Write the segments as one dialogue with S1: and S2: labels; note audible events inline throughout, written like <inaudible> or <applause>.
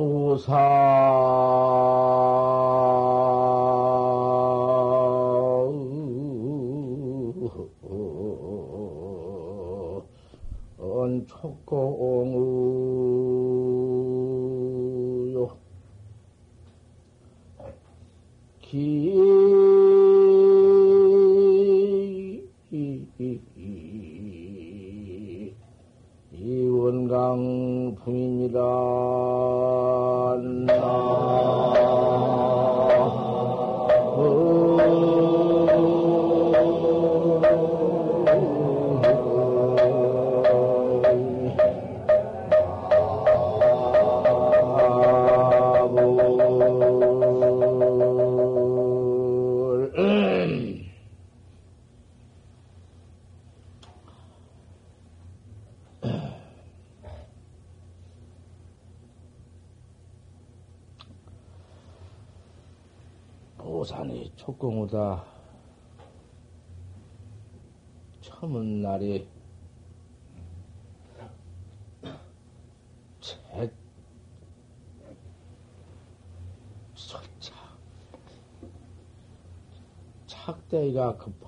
S1: 보사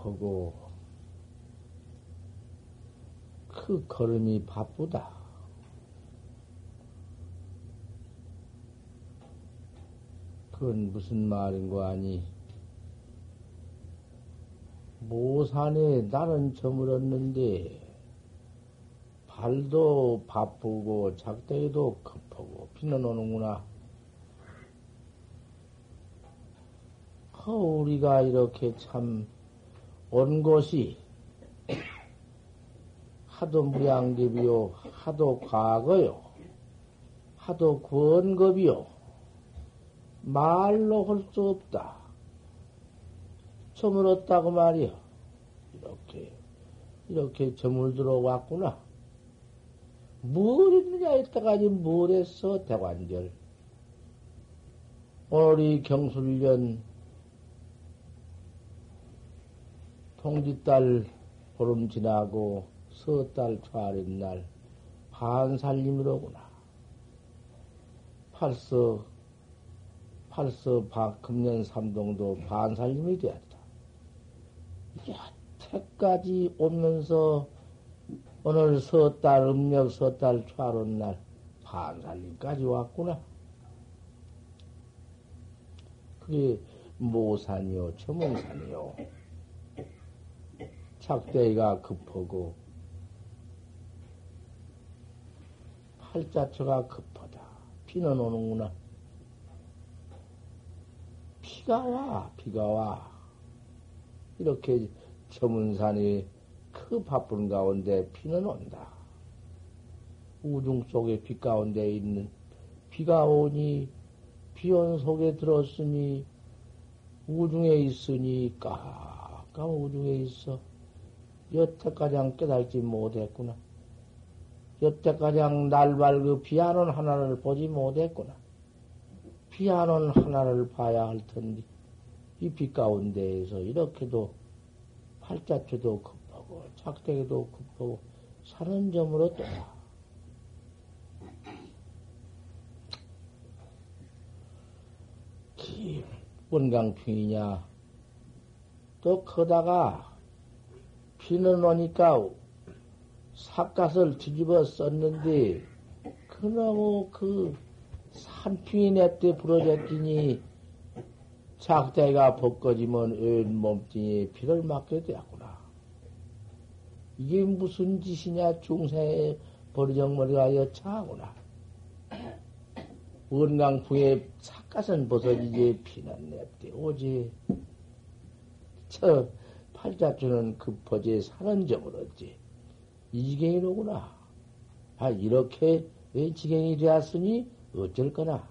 S1: 하고 그 걸음이 바쁘다. 그건 무슨 말인고 하니 모산에 나는 저물었는데 발도 바쁘고 작대기도 급하고 비는 오는구나. 어, 우리가 이렇게 참 온 곳이 하도 무량겁이요, 하도 과거요, 하도 구원겁이요, 말로 할 수 없다. 저물었다고 말이요. 이렇게, 이렇게 저물들어 왔구나. 뭘 했느냐, 이때까지 뭘 했어, 대관절. 오늘이 경술년 통지달 보름 지나고 서달 초하린 날 반살림이로구나. 팔서, 팔서 박, 금년 삼동도 반살림이 되었다. 여태까지 오면서 오늘 서달, 음력 서달 초하른 날 반살림까지 왔구나. 그게 모산이요, 처문산이요. 착대기가 급하고 팔자처가 급하다. 비는 오는구나. 비가 와, 비가 와. 이렇게 저문산이 그 바쁜 가운데 비는 온다. 우중 속에 빛 가운데 있는 비가 오니 비온 속에 들었으니 우중에 있으니 까까 우중에 있어. 여태까지 깨달지 못했구나. 여태까지 날발 그 비하는 하나를 보지 못했구나. 비하는 하나를 봐야 할 텐데, 이 빛 가운데에서 이렇게도 팔자초도 급하고, 착대기도 급하고, 사는 점으로 떠나. 원강풍이냐, 또 커다가 비는 오니까 삿갓을 뒤집어 썼는데, 그놈의 그 산풍이 냅대 부러졌더니, 작대가 벗겨지면 온 몸뚱이에 피를 맞게 되었구나. 이게 무슨 짓이냐, 중생의 버리정머리가 여차하구나. 원강풍에 삿갓은 벗어지지 피는 냅대 오지. 저 팔자주는 급퍼지 사는 점을 얻지. 이 지경이로구나. 아, 이렇게 왜 지경이 되었으니 어쩔 거나.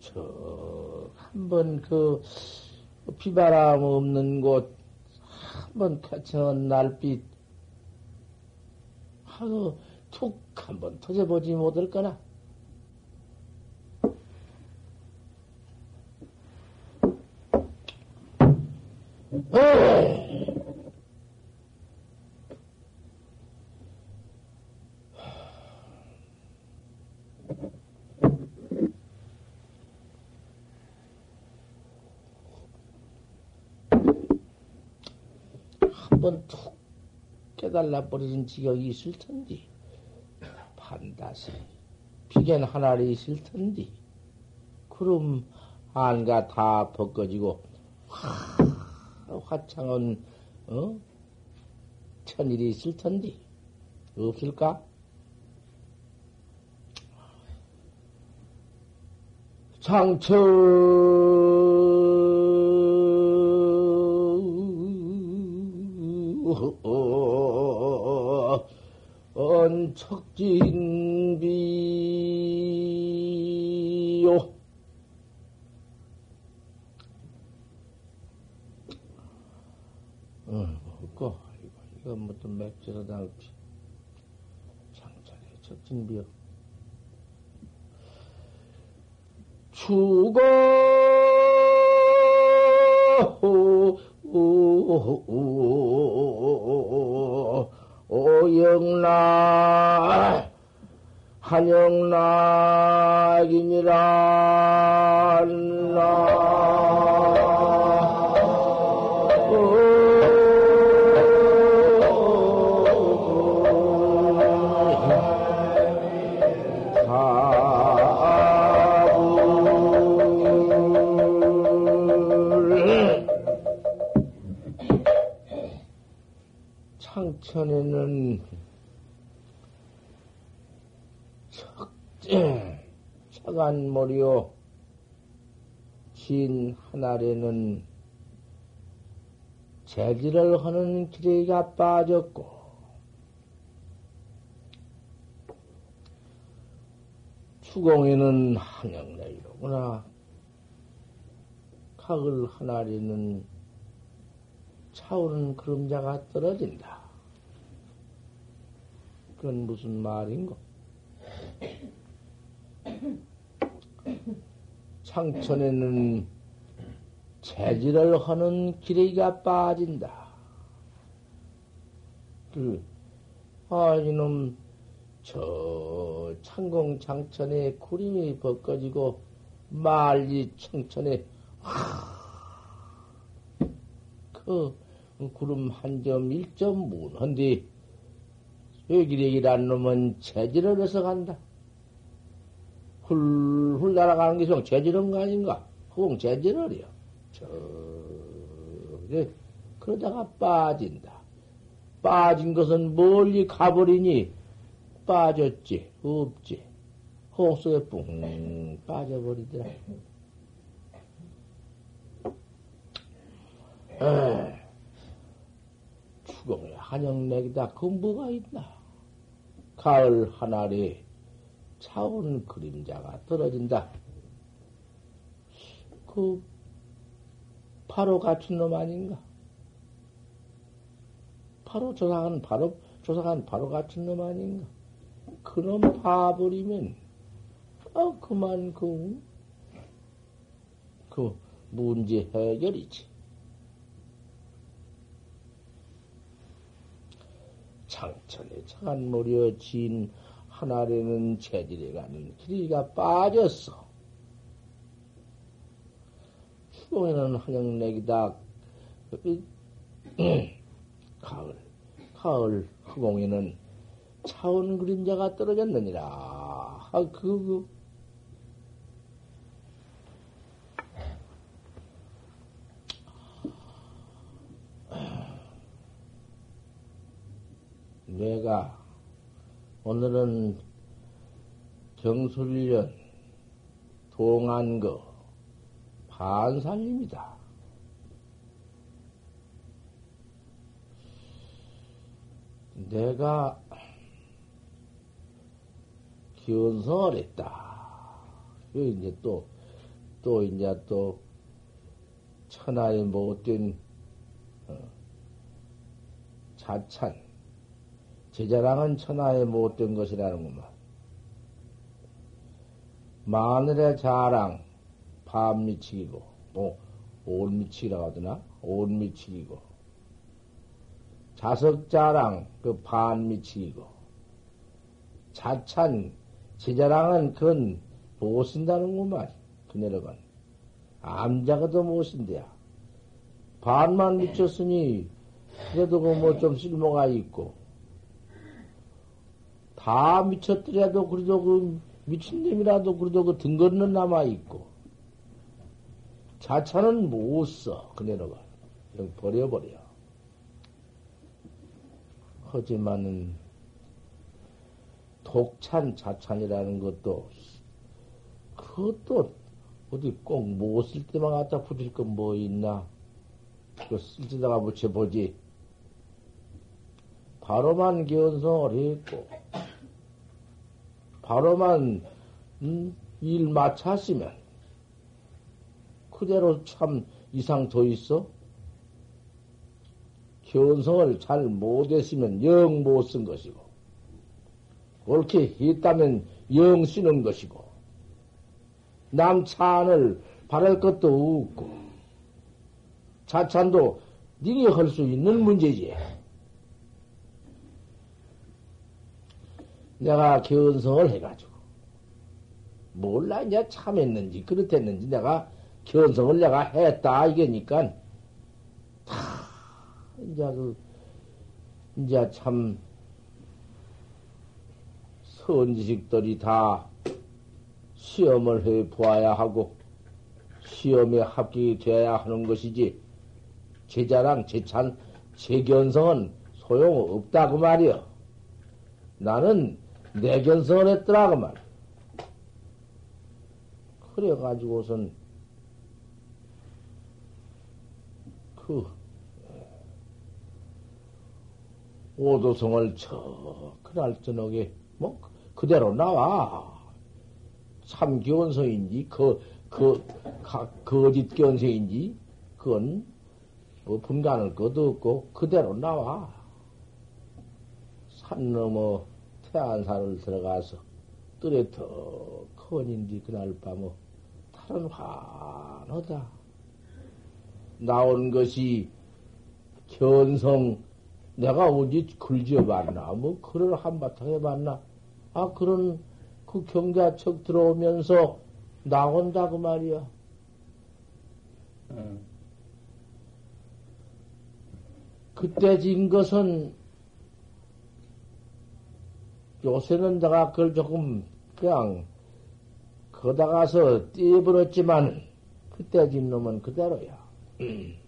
S1: 저, 한번 그, 비바람 없는 곳, 한번 쾌청한 날빛, 하고 툭한번 터져보지 못할 거나. 한번 툭 깨달아 버리는 지경이 있을 텐데. 반다세 비견 하나리 있을 텐데. 그럼 안가 다 벗겨지고 확 화창한 어? 천일이 있을 텐데 없을까? 상처 언척진 나올지. 장전에 척진비요. 죽어! 오영락 한영락이니라 창천에는 차간머리요 진 하늘에는 재질을 하는 기레가 빠졌고 추공에는 한영내이로구나 각을 하나리는 차오른 그림자가 떨어진다. 그건 무슨 말인고? 창천에는 재질을 하는 기레기가 빠진다. 그, 아, 이놈, 저, 창공 장천에 구름이 벗겨지고, 말리 청천에, 그, 구름 한 점, 일점 무한데, 여기래기란 놈은 재질을 해서 간다. 훌훌 날아가는 게 재질은 거 아닌가? 그건 재질을이요. 저, 네. 그러다가 빠진다. 빠진 것은 멀리 가버리니 빠졌지, 없지. 호흡 속에 뿡 빠져버리더라. 에, 추공에 한영맥이다. 그 뭐가 있나? 가을 하늘에 차오른 그림자가 떨어진다. 그 바로 갖춘 놈 아닌가? 바로 조상은 바로 조상한 바로 갖춘 놈 아닌가? 그놈 봐버리면 어 그만 그, 그 문제 해결이지. 창천에 창한 무려 진 하나에는 재질에 가는 길이가 빠졌어. 추동에는 한영내기다. 가을, 가을 허공에는 차원 그림자가 떨어졌느니라. 아, 그, 그. 내가 오늘은 경술련 동안거 반살입니다. 내가 기원성을 했다. 이제 또, 또 이제 또 천하의 못된 어, 자찬 제자랑은 천하에 못된 것이라는구만. 마늘의 자랑, 밤미치기고, 뭐, 온미치기라고 하더나? 온미치기고. 자석 자랑, 그 반미치기고. 자찬, 제자랑은 그건 못 쓴다는구만. 그녀력은. 암자가도 못 쓴대야. 반만 미쳤으니 그래도 그뭐좀 쓸모가 있고, 다 미쳤더라도 그래도 그 미친놈이라도 그래도 그 등거리는 남아있고, 자차는 못 써. 그냥 버려버려. 하지만은, 독찬 자찬이라는 것도, 그것도 어디 꼭 못 쓸 때만 갖다 붙일 건 뭐 있나? 그 쓸데다가 붙여보지. 바로만 견성을 했고, 바로만, 음, 일 마쳤으면, 그대로 참 이상 더 있어? 견성을 잘 못했으면 영 못 쓴 것이고, 옳게 했다면 영 쓰는 것이고, 남 찬을 바랄 것도 없고, 자찬도 니네 할수 있는 문제지. 내가 견성을 해가지고, 몰라, 이제 참했는지, 그렇댔는지 내가 견성을 내가 했다, 이게니까, 다, 이제 그, 이제 참, 선지식들이 다 시험을 해 보아야 하고, 시험에 합격이 되어야 하는 것이지, 제자랑 제찬, 제견성은 소용없다, 그 말이여. 나는 내 견성을 했더라, 그 말. 그래 가지고선, 그, 오도성을 저, 그날 저녁에, 뭐, 그대로 나와. 참견성인지, 그, 그, 거짓 견성인지, 그건, 뭐, 분간할 것도 없고, 그대로 나와. 산 넘어 태안산을 들어가서, 뜰에 더 커인지 그날 밤은, 탈은 환하다. 나온 것이 견성, 내가 어디 글지어 봤나? 뭐, 글을 한바탕 해봤나? 아, 그런 그 경자척 들어오면서 나온다, 그 말이야. 음. 그때 진 것은 요새는 내가 그걸 조금 그냥 거다가서 띄어버렸지만 그때 진 놈은 그대로야. <clears throat>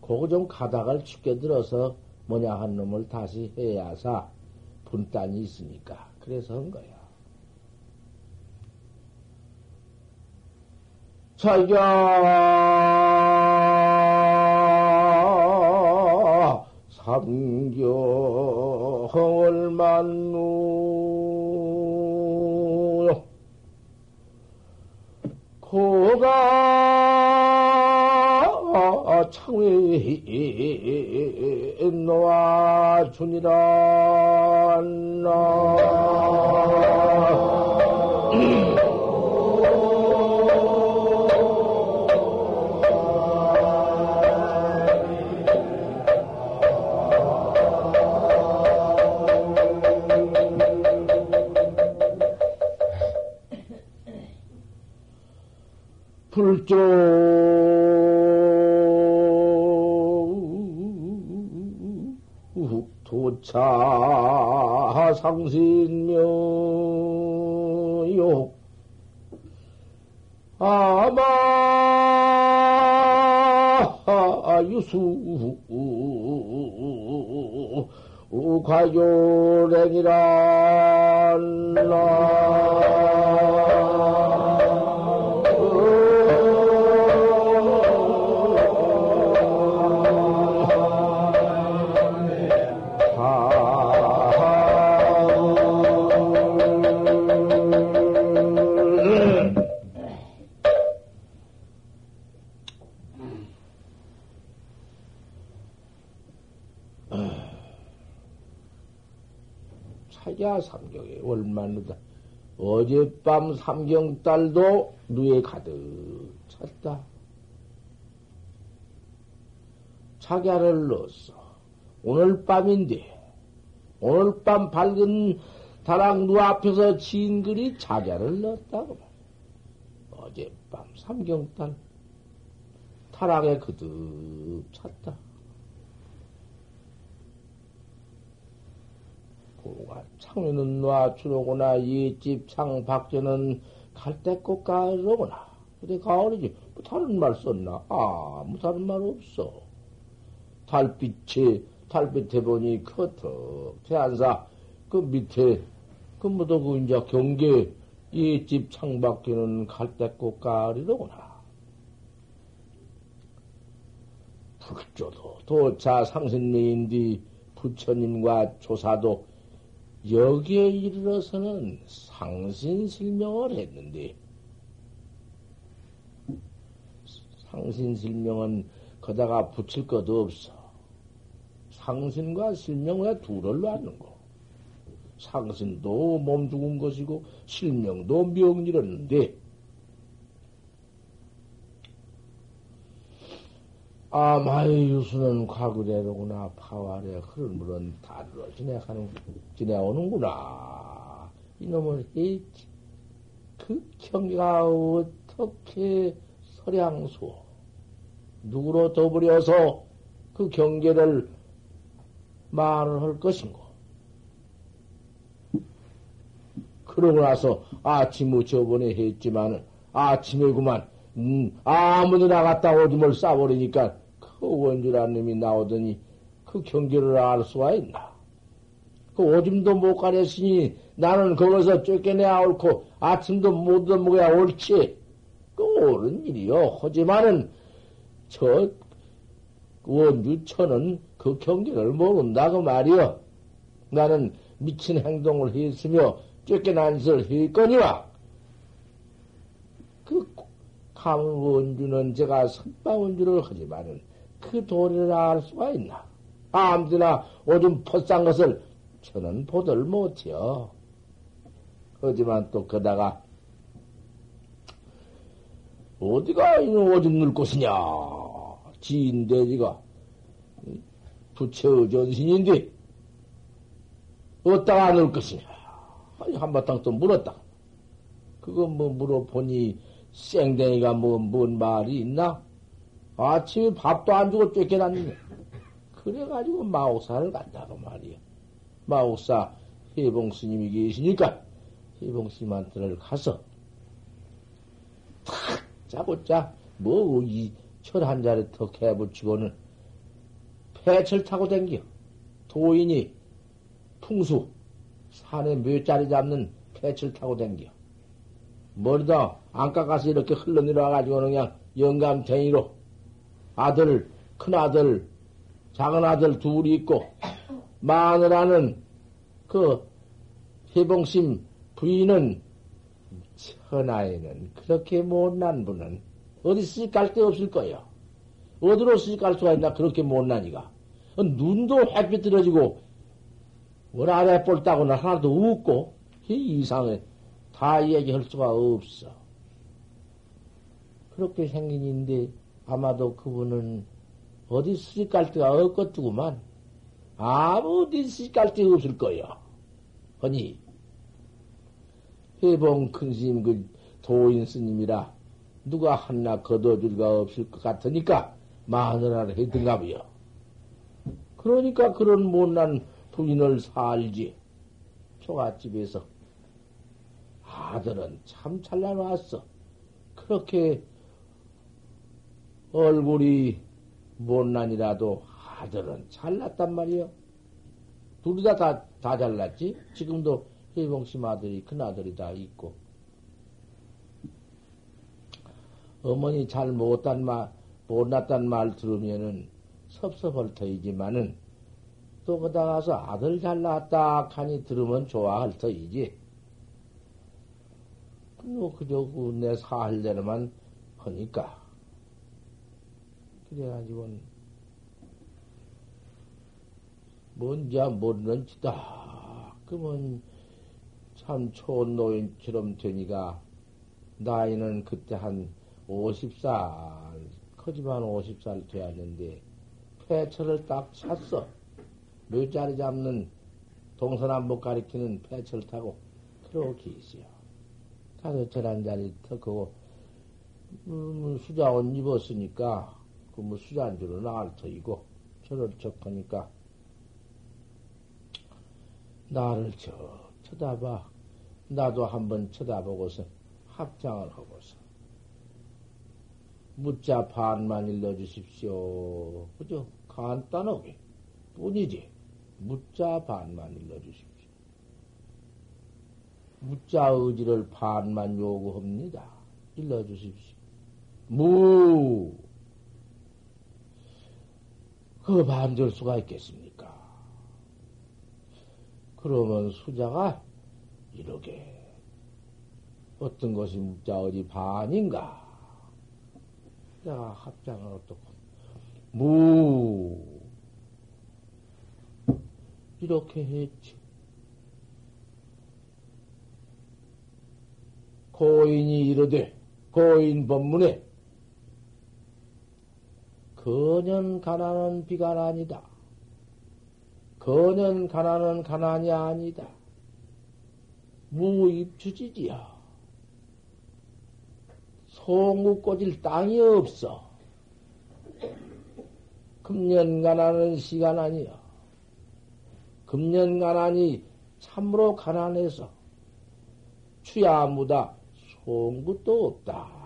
S1: 그거 좀 가닥을 쉽게 들어서 뭐냐 한 놈을 다시 해야사 분단이 있으니까 그래서 한 거야. 자기 삼경을 만누. 고가 창위 놓아주니라 불조 도차 상신명요. 아마 유수 과교랭이라 삼경에 월만누다. 어젯밤 삼경딸도 누에 가득 찼다. 자기를 넣었어. 오늘 밤인데, 오늘 밤 밝은 다락 누 앞에서 지은 글이 자기를 넣었다고. 어젯밤 삼경딸 타락에 그득 찼다. 보가 창위는 놔주로구나 이집 창 박제는 갈대꽃 가로구나. 근데 가을이지. 뭐 다른 말 썼나? 아무 다른 말 없어. 달빛이 달빛에 보니 커터 태안사 그 밑에 그 뭐도 그 이제 경계 이집 창밖에는 갈대꽃 가을이로구나. 불조도 도차 상신미인뒤 부처님과 조사도 여기에 이르러서는 상신실명을 했는데 상신실명은 거다가 붙일 것도 없어. 상신과 실명 왜 둘을 놨는 거? 상신도 몸 죽은 것이고 실명도 명일었는데 아 마의 유수는 과거대로구나 파와래 흐른 물은 다르러 지내가는 지내오는구나. 이놈을 했지 그 경계가 어떻게 서량수 누구로 더불여서 그 경계를 말을 할 것인고? 그러고 나서 아침에 저번에 했지만 아침에 그만. 음, 아무도 나갔다 오줌을 싸버리니까 그 원주란 놈이 나오더니 그 경계를 알 수가 있나? 그 오줌도 못 가렸으니 나는 거기서 쫓겨내야 옳고 아침도 못 얻어먹어야 옳지. 그 옳은 일이요. 하지만은 저 원주천은 그 경계를 모른다 그 말이요. 나는 미친 행동을 했으며 쫓겨난 짓을 했거니와 그 강원주는 제가 선방원주를 하지만은 그 도리를 알 수가 있나? 아무데나 오줌 퍼싼 것을 저는 보들 못해요. 하지만 또 거다가 어디가 이놈 오줌 넣을 곳이냐? 지인대지가 부처 전신인데 어디다가 넣을 것이냐? 아니 한바탕 또 물었다. 그거 뭐 물어보니 쌩댕이가 뭐, 뭔 말이 있나? 아침에 밥도 안 주고 쫓겨났는데. 그래가지고 마옥사를 간다고 말이야. 마옥사 해봉 스님이 계시니까 해봉 스님한테를 가서 탁 짜고짜 뭐 이 철 한 자리 턱 해붙이고는 폐철 타고 댕겨. 도인이 풍수 산에 몇 자리 잡는 폐철 타고 댕겨. 머리다 안 깎아서 이렇게 흘러내려와가지고 그냥 영감탱이로 아들, 큰아들, 작은아들 둘이 있고 마누라는 그 해봉심 부인은 천하에는 그렇게 못난 분은 어디 쓰깔 데 없을 거예요. 어디로 쓰깔 수가 있나 그렇게 못난이가. 눈도 햇빛 들어지고 뭘 아래 볼 따고는 하나도 없고 이상해. 다 얘기할 수가 없어. 그렇게 생긴 인데 아마도 그분은 어디 수직 갈 데가 없겠구만. 아무 어디 수직 갈 데가 없을 거요. 허니, 해봉 큰 스님, 그 도인 스님이라 누가 하나 거둬줄가 없을 것 같으니까 마누라를 했던가 보요. 그러니까 그런 못난 부인을 살지. 초가집에서. 아들은 참 잘난 왔어. 그렇게 얼굴이 못난이라도 아들은 잘났단 말이요. 둘 다, 다, 다 잘났지? 지금도 해봉심 아들이, 큰 아들이 다 있고. 어머니 잘 못한 말, 못났단 말 들으면은 섭섭할 터이지만은 또 거다 가서 아들 잘났다 하니 들으면 좋아할 터이지. 뭐 그저 내 사할 대로만 하니까. 그래가지고 뭔지 모르는 지다. 그러면 참 좋은 노인처럼 되니까 나이는 그때 한 50살, 커지만 50살 되었는데 폐철을 딱 찼어. 몇 자리 잡는 동서남북 가리키는 폐철 타고 그렇게 있어요. 가서 절한 자리 턱하고 음, 수자 옷 입었으니까 그뭐 수잔주로 나갈 터이고 저럴 척하니까 나를 저 쳐다봐. 나도 한번 쳐다보고서 합장을 하고서 무자 반만 일러주십시오. 그죠? 간단하게 뿐이지. 무자 반만 일러주십시오. 무자 의지를 반만 요구합니다. 일러주십시오. 무. 그 반될 수가 있겠습니까? 그러면 수자가 이렇게 어떤 것이 무자 어디 반인가? 내가 합장을 어떻고 무 이렇게 했지. 고인이 이르되 고인 법문에 거년 가난은 비가 아니다. 거년 가난은 가난이 아니다. 무입주지지야. 송구 꽂을 땅이 없어. 금년 가난은 시간 아니야. 금년 가난이 참으로 가난해서 추야무다 송구도 없다.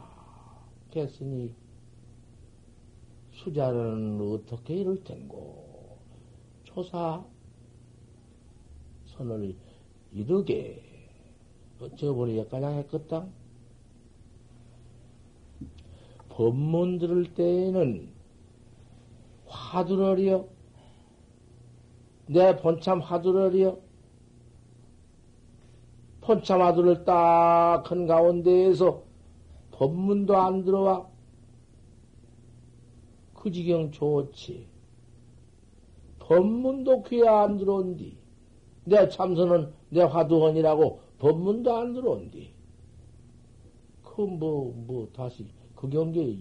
S1: 했으니 수자는 어떻게 이럴 텐고 초사 선을 이르게 어쩌보니 여기까지 했겠다. 법문 들을 때에는 화두러리요. 내 본참 화두러리요. 본참 화두를 딱 한 가운데에서 법문도 안 들어와. 그 지경 좋지. 법문도 귀에 안 들어온디. 내 참선은 내 화두원이라고 법문도 안 들어온디. 그 뭐, 뭐, 다시 그 경계에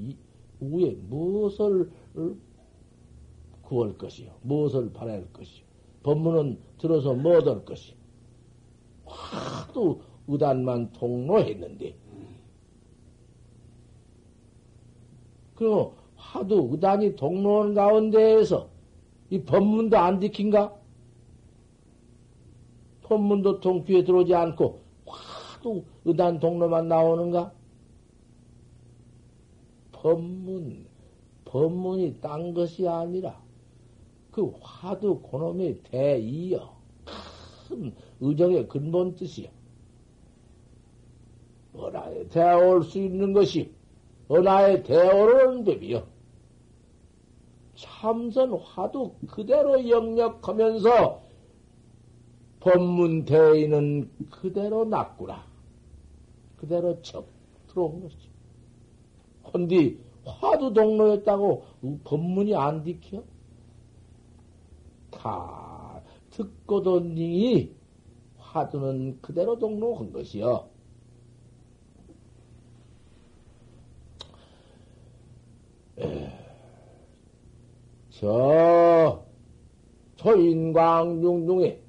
S1: 위에 무엇을 구할 것이요? 무엇을 바랄 것이요? 법문은 들어서 뭐 얻을 것이요? 하도 의단만 통로했는데, 그 하도 의단이 통로한 가운데에서 이 법문도 안 지킨가? 법문도 통귀에 들어오지 않고 하도 의단 통로만 나오는가? 법문, 법문이 딴 것이 아니라 그 화두 고놈의 대이여. 큰 의정의 근본 뜻이여. 은하에 대어올 수 있는 것이 은하에 대어오는 법이여. 참선 화두 그대로 영역하면서 법문 대의는 그대로 낫구나. 그대로 척 들어온 것이지. 헌디 화두 동로였다고 법문이 안 지켜? 다 듣고도 니 화두는 그대로 동로한 것이요. 저 조인광중 중에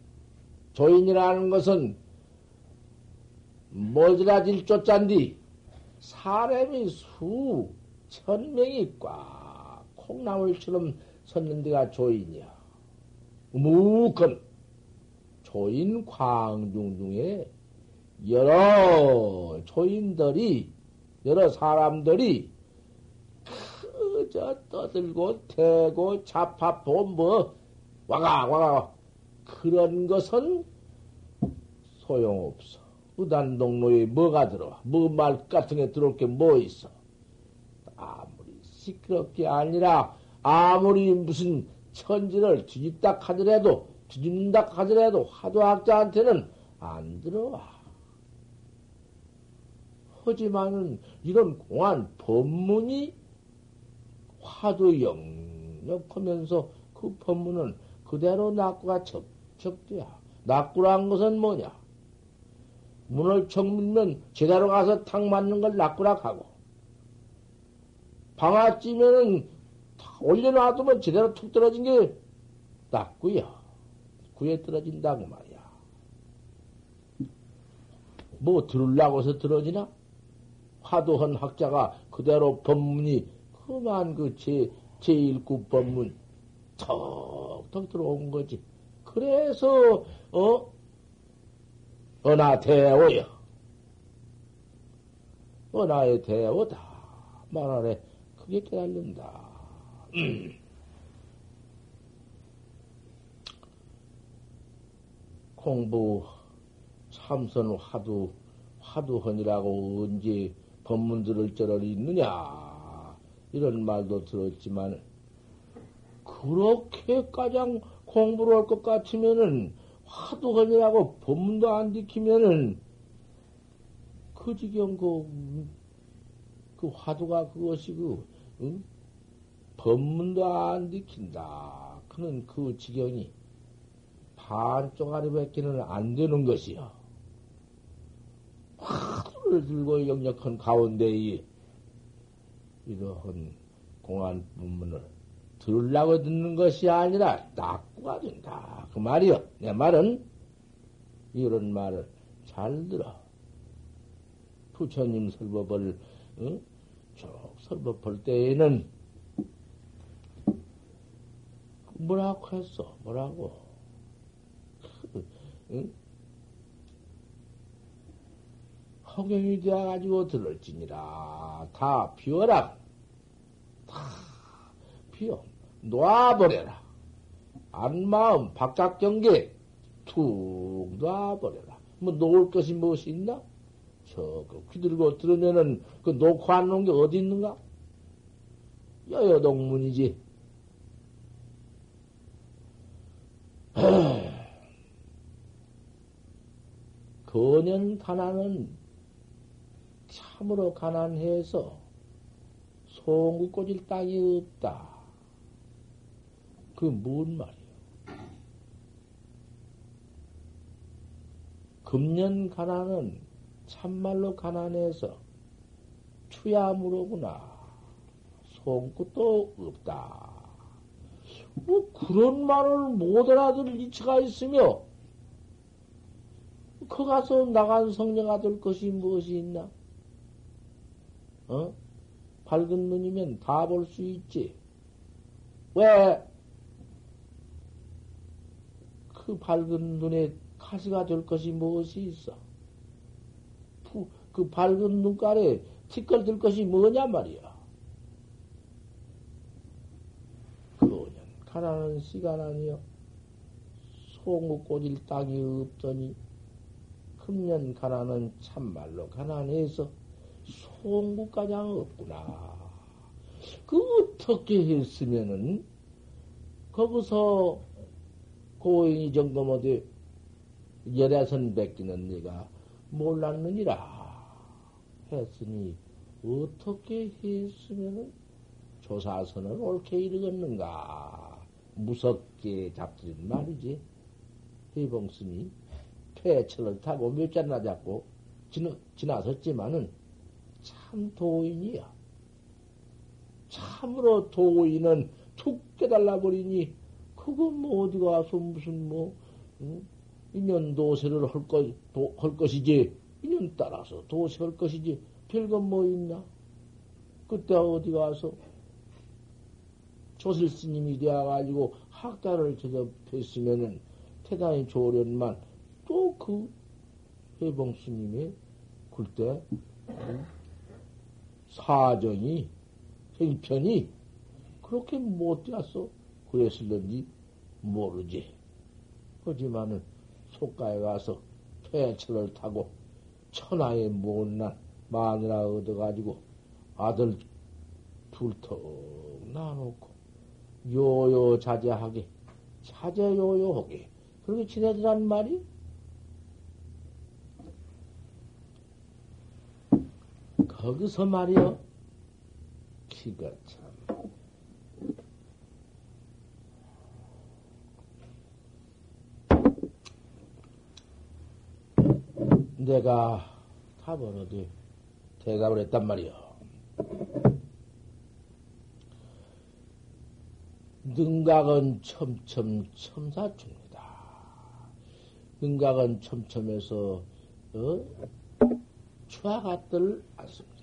S1: 조인이라는 것은 뭐지라질 쫓잔디 사람이 수 천명이 꽉 콩나물처럼 섰는 데가 조인이야. 무건 조인 광중 중에 여러 조인들이 여러 사람들이 그저 떠들고 대고 잡합고 뭐 와가 와가 그런 것은 소용없어. 무단동로에 뭐가 들어와? 뭐말 같은 게 들어올 게 뭐 있어? 아무리 시끄럽게 아니라 아무리 무슨 천지를 뒤집다 하더라도 뒤집다 하더라도 화두학자한테는 안 들어와. 하지만은 이런 공안 법문이 화두 영역하면서 그 법문은 그대로 낙구가 척척돼야. 낙구란 것은 뭐냐? 문을 청밀면 제대로 가서 탁 맞는 걸 낙구라 하고 방아 찌면은 올려놔두면 제대로 툭 떨어진 게 낙구야. 구에 떨어진다고 말이야. 뭐 들으려고 해서 떨어지나? 화두한 학자가 그대로 법문이 그만 그 제, 제1구 법문 턱턱 들어온 거지. 그래서, 어? 어나 대오여. 어나의 대오다. 말하래 크게 깨달는다. 공부 참선 화두 화두헌이라고 언제 법문 들을 저럴 있느냐 이런 말도 들었지만 그렇게 가장 공부를 할 것 같으면은 화두헌이라고 법문도 안 지키면은 그 지경 그, 그 화두가 그것이 그 응? 법문도 안 지킨다. 그는 그 지경이 반쪽아리 밖에는 안 되는 것이요. 화두를 들고 영역한 가운데에 이러한 공안 법문을 들으려고 듣는 것이 아니라 낙구가 된다. 그 말이요. 내 말은 이런 말을 잘 들어. 부처님 설법을 응? 쭉 설법할 때에는 뭐라고 했어? 뭐라고? 응? 허경이 되어가지고 들을지니라. 다 비워라. 다 비워. 놔버려라. 안마음, 바깥 경계 툭 놔버려라. 뭐 놓을 것이 무엇이 있나? 저그 귀들고 들으면은 그 놓고 안 놓은 게 어디 있는가? 여여동문이지. <clears throat> 거년 가난은 참으로 가난해서 송구 꽂을 땅이 없다. 그 뭔 말이요? 금년 가난은 참말로 가난해서 투야무로구나. 송구도 없다. 뭐 그런 말을 못 알아들 이치가 있으며 그 가서 나간 될 것이 무엇이 있나? 어? 밝은 눈이면 다 볼 수 있지. 왜? 그 밝은 눈에 가시가 될 것이 무엇이 있어? 그 밝은 눈깔에 티끌 것이 뭐냐 말이야. 그년 가난한 시간 아니여. 송구 꽂을 땅이 없더니 금년 가난은 참말로 가난해서 송구가장 없구나. 그 어떻게 했으면은 거기서 고인이 정도 못해 열애선 뺏기는 네가 몰랐느니라. 했으니 어떻게 했으면 조사선을 옳게 이르겠는가? 무섭게 잡들인 말이지. 해봉스님 폐철을 타고 몇 잔나 잡고 지나, 지나섰지만은 참 도인이야. 참으로 도인은 툭 깨달라 버리니 그거 뭐 어디 가서 무슨 뭐 응? 인연 도세를 할, 것, 도, 할 것이지 인연 따라서 도시할 것이지 별거 뭐 있나? 그때 어디 가서 조실 스님이 되어가지고 학자를 제접했으면은 대단히 좋으련만 또 그 해봉 스님이 그때 사정이 형편이 그렇게 못 되었어. 그랬을런지 모르지. 하지만은 속가에 가서 폐철을 타고 천하의 못난 마누라 얻어가지고 아들 둘턱 낳아놓고 요요자제하게 자제요요하게 그렇게 지내더란 말이 거기서 말이요 기가 참 내가 답을 어디 대답을 했단 말이요. 능각은 첨첨 첨사춥니다. 능각은 첨첨해서 어? 추하같들 않습니다.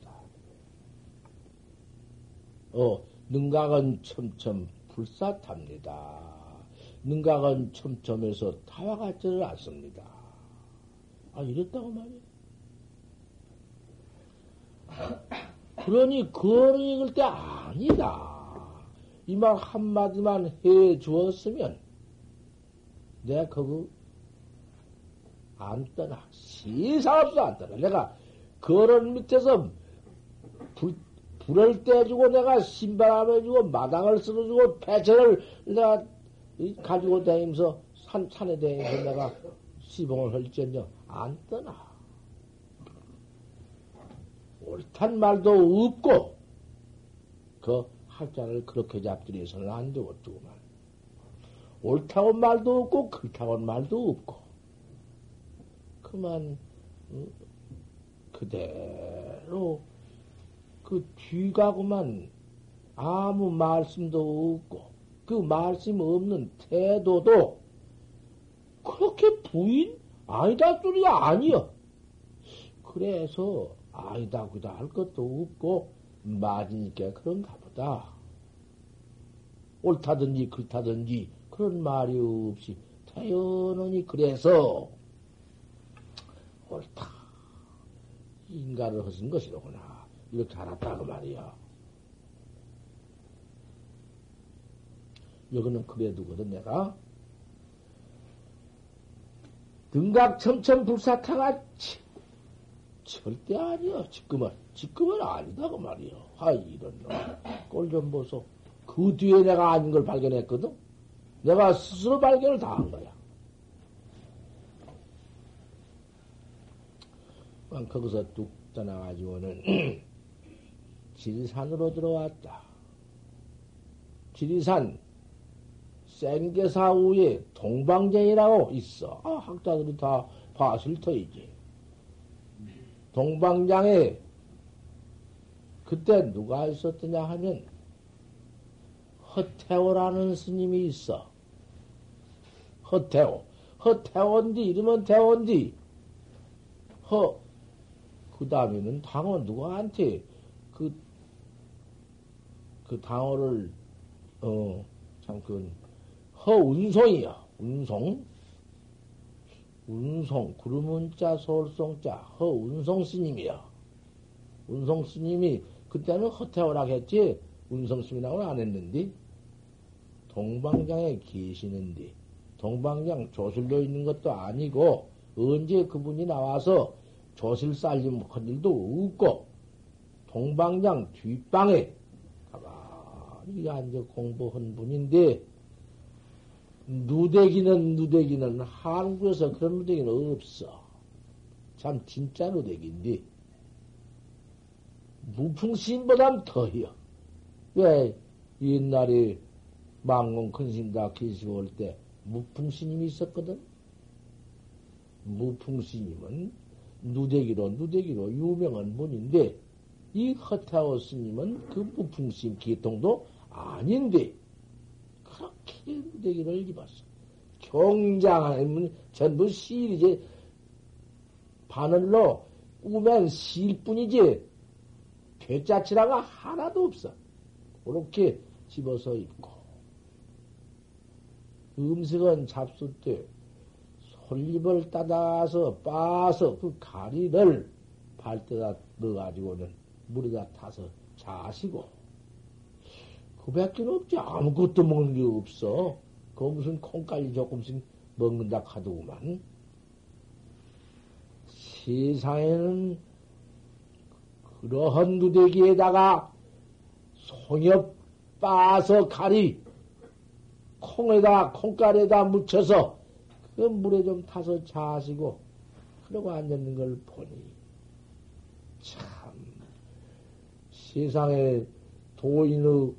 S1: 어, 능각은 첨첨 불사탑니다. 능각은 첨첨해서 타와 같지를 않습니다. 아, 이랬다고 말이야. <coughs> 그러니, 그거를 읽을 때 아니다. 이 말 한마디만 해 주었으면, 내가 그거 안 떠나. 세상 없어 안 떠나. 내가 그런 밑에서 불, 불을 떼주고 내가 신바람 해주고 마당을 쓸어주고 배철을 내가 가지고 다니면서 산, 산에 다니면서 내가 시봉을 할지언정 안 떠나. 옳단 말도 없고 그 할자를 그렇게 잡들여서는 안 되고 두고만 옳다고 말도 없고 그렇다고 말도 없고 그만 어, 그대로 그 뒤가고만 아무 말씀도 없고 그 말씀 없는 태도도 그렇게 부인 아니다 소리가 아니여. 그래서 아니다 그다 할 것도 없고 맞으니까 그런가 보다. 옳다든지 그렇다든지 그런 말이 없이 태연하니 그래서 옳다. 인가를 하신 것이로구나. 이렇게 알았다고 말이야. 여기는 그래 두거든, 내가. 등각 첨첨 불사타가 절대 아니야, 지금은. 지금은 아니다고 말이야. 아, 이런 꼴좀 보소. 그 뒤에 내가 아닌 걸 발견했거든? 내가 스스로 발견을 다 한 거야. 거기서 뚝 떠나가지고는 <clears throat> 지리산으로 들어왔다. 지리산 생계사 위에 동방쟁이라고 있어. 아, 학자들이 다 봤을 터이지. 동방장에 그때 누가 있었더냐 하면 허태오라는 스님이 있어. 허태오. 허태오인디, 이름은 태오인디. 허, 그 다음에는 당어 누구한테 그, 그 당어를, 어, 참, 그, 허운송이야. 운송. 운송, 구름은자, 서울송자, 허운송 스님이야. 운송 스님이, 그때는 허태오라 했지, 운송 스님이라고는 안 했는데, 동방장에 계시는데, 동방장 조실로 있는 것도 아니고, 언제 그분이 나와서 조실 살림 한 일도 없고, 동방장 뒷방에 가만히 앉아 공부한 분인데, 누대기는 누대기는 한국에서 그런 누대기는 없어. 참 진짜 누대기인데, 무풍신보단 더해요. 왜 옛날에 망공 큰신다 계시고 올 때 무풍스님이 있었거든? 무풍스님은 누대기로, 누대기로 유명한 분인데, 이 허타오 스님은 그 무풍스님 계통도 아닌데, 그렇게 누대기를 입었어. 경장하면 전부 실이지, 바늘로 꾸면 실뿐이지, 괴짜치라가 하나도 없어. 그렇게 집어서 입고, 음식은 잡수 때 솔잎을 따다서 빠서 그 가리를 발대다 넣어가지고는 물에다 타서 자시고 그 밖에 없지. 아무것도 먹는 게 없어. 그 무슨 콩깔이 조금씩 먹는다 카더구만. 세상에는 그러한 누대기에다가 송엽 빠서 가리 콩에다, 콩가루에다 묻혀서 그 물에 좀 타서 자시고 그러고 앉았는 걸 보니 참 세상에 도인의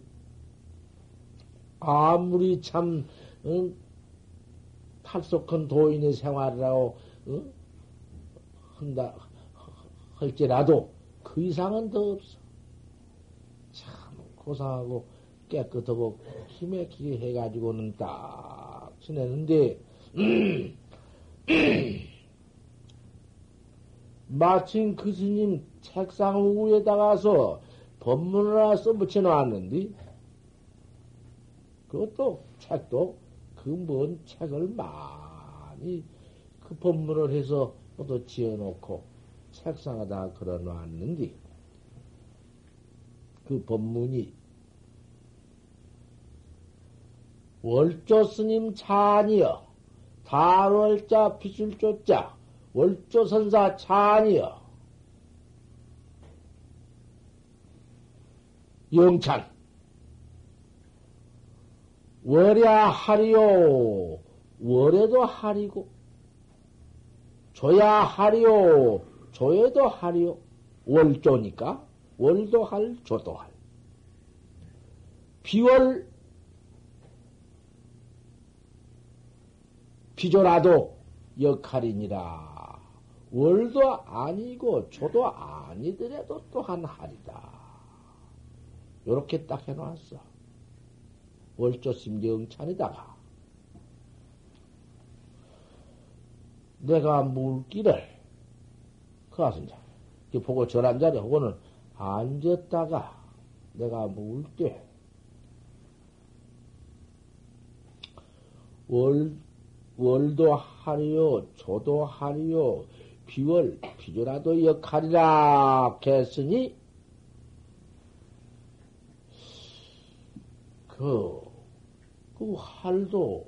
S1: 아무리 참 응? 탈속한 도인의 생활이라고 응? 한다 할지라도 그 이상은 더 없어. 참 고상하고 깨끗하고 힘에 기게 해가지고는 딱 지내는데, <clears throat> 마침 그 스님 책상 위에다가서 법문을 하나 써붙여 놨는데, 그것도 책도 그뭔 책을 많이 그 법문을 해서 모두 지어놓고 책상에다 걸어 놨는데 그 법문이 월조 스님 찬이여 달월자 비술조자 월조 선사 찬이여 영찬 월야 하리요 월에도 하리고 조야 하리요 조에도 하리요. 월조니까 월도 할 조도 할. 비월 비조라도 역할이니라. 월도 아니고 조도 아니더라도 또한 할이다 요렇게 딱 해놓았어. 월조 심경찬이다가 내가 물기를 이제 보고 전한 자리 혹은 앉았다가 내가 물때 월, 월도 하리요, 조도 하리요, 비월, 비조라도 역할이라 했으니, 그, 그 할도,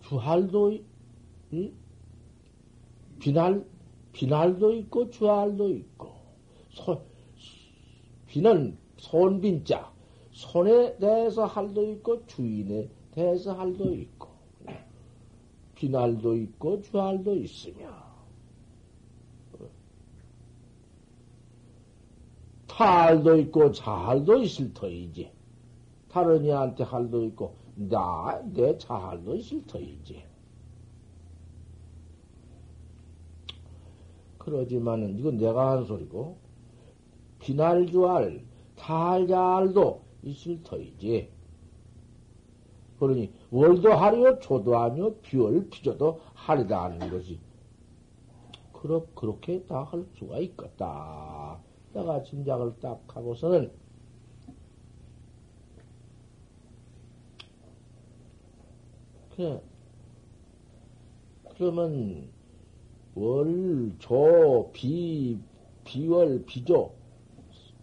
S1: 주할도, 응? 비날, 비날도 있고 주할도 있고, 손, 비는 손빈자, 손에 대해서 할도 있고, 주인에 대해서 할도 있고, 비날도 있고, 주할도 있으며, 탈도 있고, 자할도 있을 터이지. 다른 이한테 할도 있고, 나, 내 자할도 있을 터이지. 그러지만은 이건 내가 한 소리고 비날주알 탈잘도 있을 터이지. 그러니 월도 하리요 조도 아니요 비월 비조도 하리다 하는 것이 그렇 그렇게 다 할 수가 있겠다. 내가 짐작을 딱 하고서는 그래 그러면 월, 조, 비, 비월, 비조,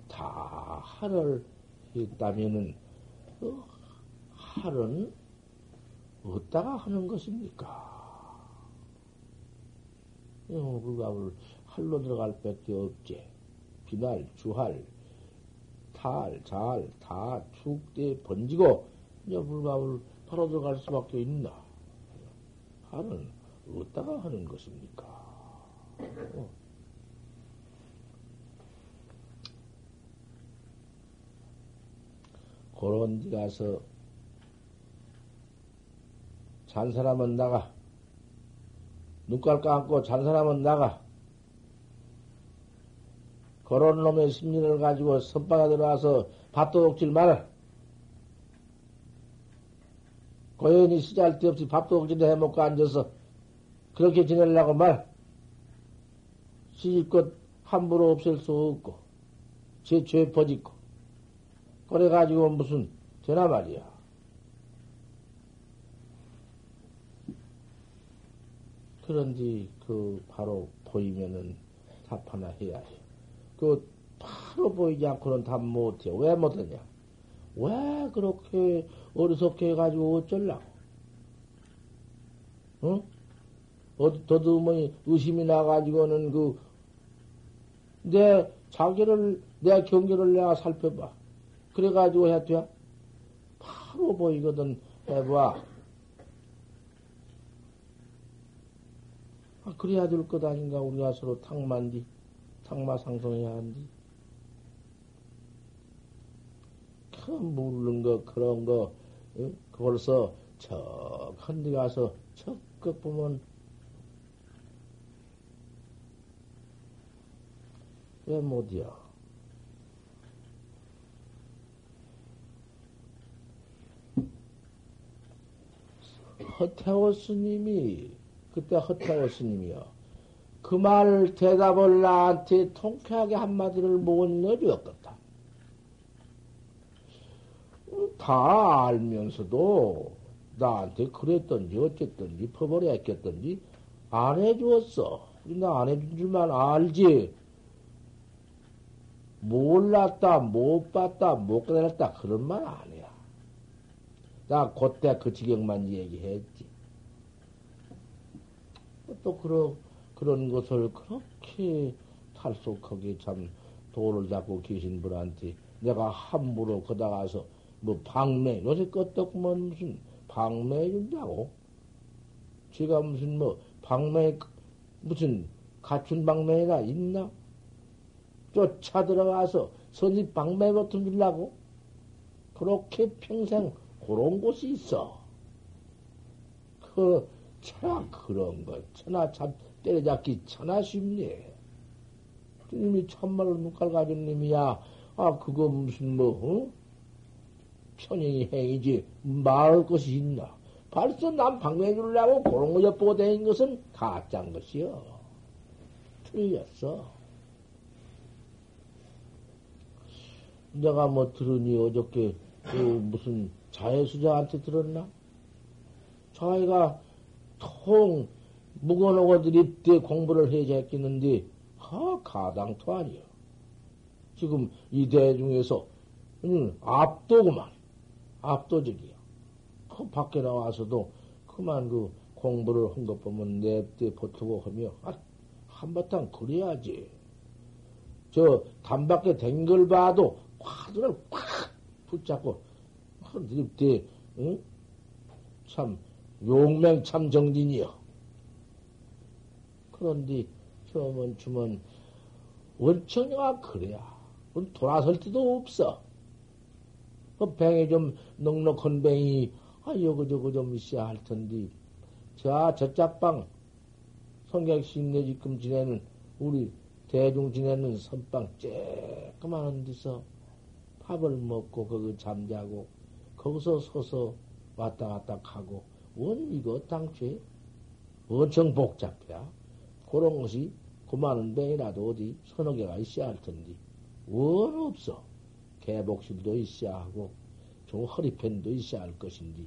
S1: 다 하를 했다면은, 그 할은 어디다가 하는 것입니까? 불가을 할로 들어갈 밖에 없지. 비날, 주할, 탈, 잘, 다 축대 번지고, 이제 불가을 바로 들어갈 수밖에 있나? 할은 어디다가 하는 것입니까? 어. 그런 데 가서 잔 사람은 나가 눈깔 감고 잔 사람은 나가 그런 놈의 심리를 가지고 선방에 들어와서 밥도 먹질 마라 고연히 쓰잘데 없이 밥도 먹지도 해먹고 앉아서 그렇게 지내려고 말 시집것 함부로 없앨 수 없고, 제 죄 퍼짓고, 그래가지고 무슨, 되나 말이야. 그런지, 그, 바로 보이면은 답 하나 해야 해. 그, 바로 보이지 않고는 답 못해. 왜 못하냐? 왜 그렇게 어리석게 해가지고 어쩌려고? 응? 어, 더듬으니 의심이 나가지고는 그, 내 자기를, 내 경계를 내가 살펴봐. 그래가지고 해야 바로 보이거든. 해봐. 아, 그래야 될 것 아닌가, 우리가 서로 탕만디, 탕마상성해야 한디. 그 모르는 거, 그런 거, 응? 그걸서 척 한 데 가서 적극 보면 왜 못이야? 허태호 스님이, 그때 허태호 스님이요. 그 말 대답을 나한테 통쾌하게 한마디를 못 내주었겠다. 다 알면서도 나한테 그랬던지 어쨌든지 퍼버려 했겠던지 안 해주었어. 나 안 해준 줄만 알지. 몰랐다, 못 봤다, 못 깨달았다, 그런 말 아니야. 나 그때 그 지경만 얘기했지. 또 그런, 그런 것을 그렇게 탈속하게 참 도를 잡고 계신 분한테 내가 함부로 거다가서 뭐 방매, 요새 껐떡면 무슨 방매해 준다고? 제가 무슨 뭐 방매, 무슨 갖춘 방매가 있나? 쫓아 들어가서 선입 방매 같은 주려고? 그렇게 평생 그런 곳이 있어. 그, 차, 그런 거, 천하 참, 때려잡기 천하 쉽네. 주님이 참말로 눈깔 가진 님이야. 아, 그거 무슨 뭐, 어? 편행이 행이지. 말할 것이 있나. 벌써 남 방해해 주려고 그런 거 엿보고 다닌 것은 가짜인 것이요. 틀렸어. 내가 뭐 들으니 어저께 그 무슨 자해수자한테 들었나? 자해가 통 묵어놓고들이 때 공부를 해제했겠는데 하 가당토 아니요. 지금 이 대중에서 음, 압도구만 압도적이야. 그 밖에 나와서도 그만 그 공부를 한 것 보면 냅대 버티고 하며 아, 한바탕 그래야지. 저 단밖에 된 걸 봐도 화두를 꽉 붙잡고 드립대 응? 참 용맹 참 정진이여. 그런데 처음은 주면 원청이가 그래야. 돌아설 때도 없어. 그 뱅이 좀 넉넉한 뱅이 아 여거저거 좀 있어야 할 텐데. 자 저짝방 성격심 내 지금 지내는 우리 대중 지내는 선방 쬐끄만한 데서 밥을 먹고 거기 잠자고 거기서 서서 왔다 갔다 하고. 원 이거 당초에? 엄청 복잡해야 그런 것이 그만한 병이라도 어디 서너 개가 있어야 할 텐데. 원 없어. 개복실도 있어야 하고 좀 허리편도 있어야 할 것인데.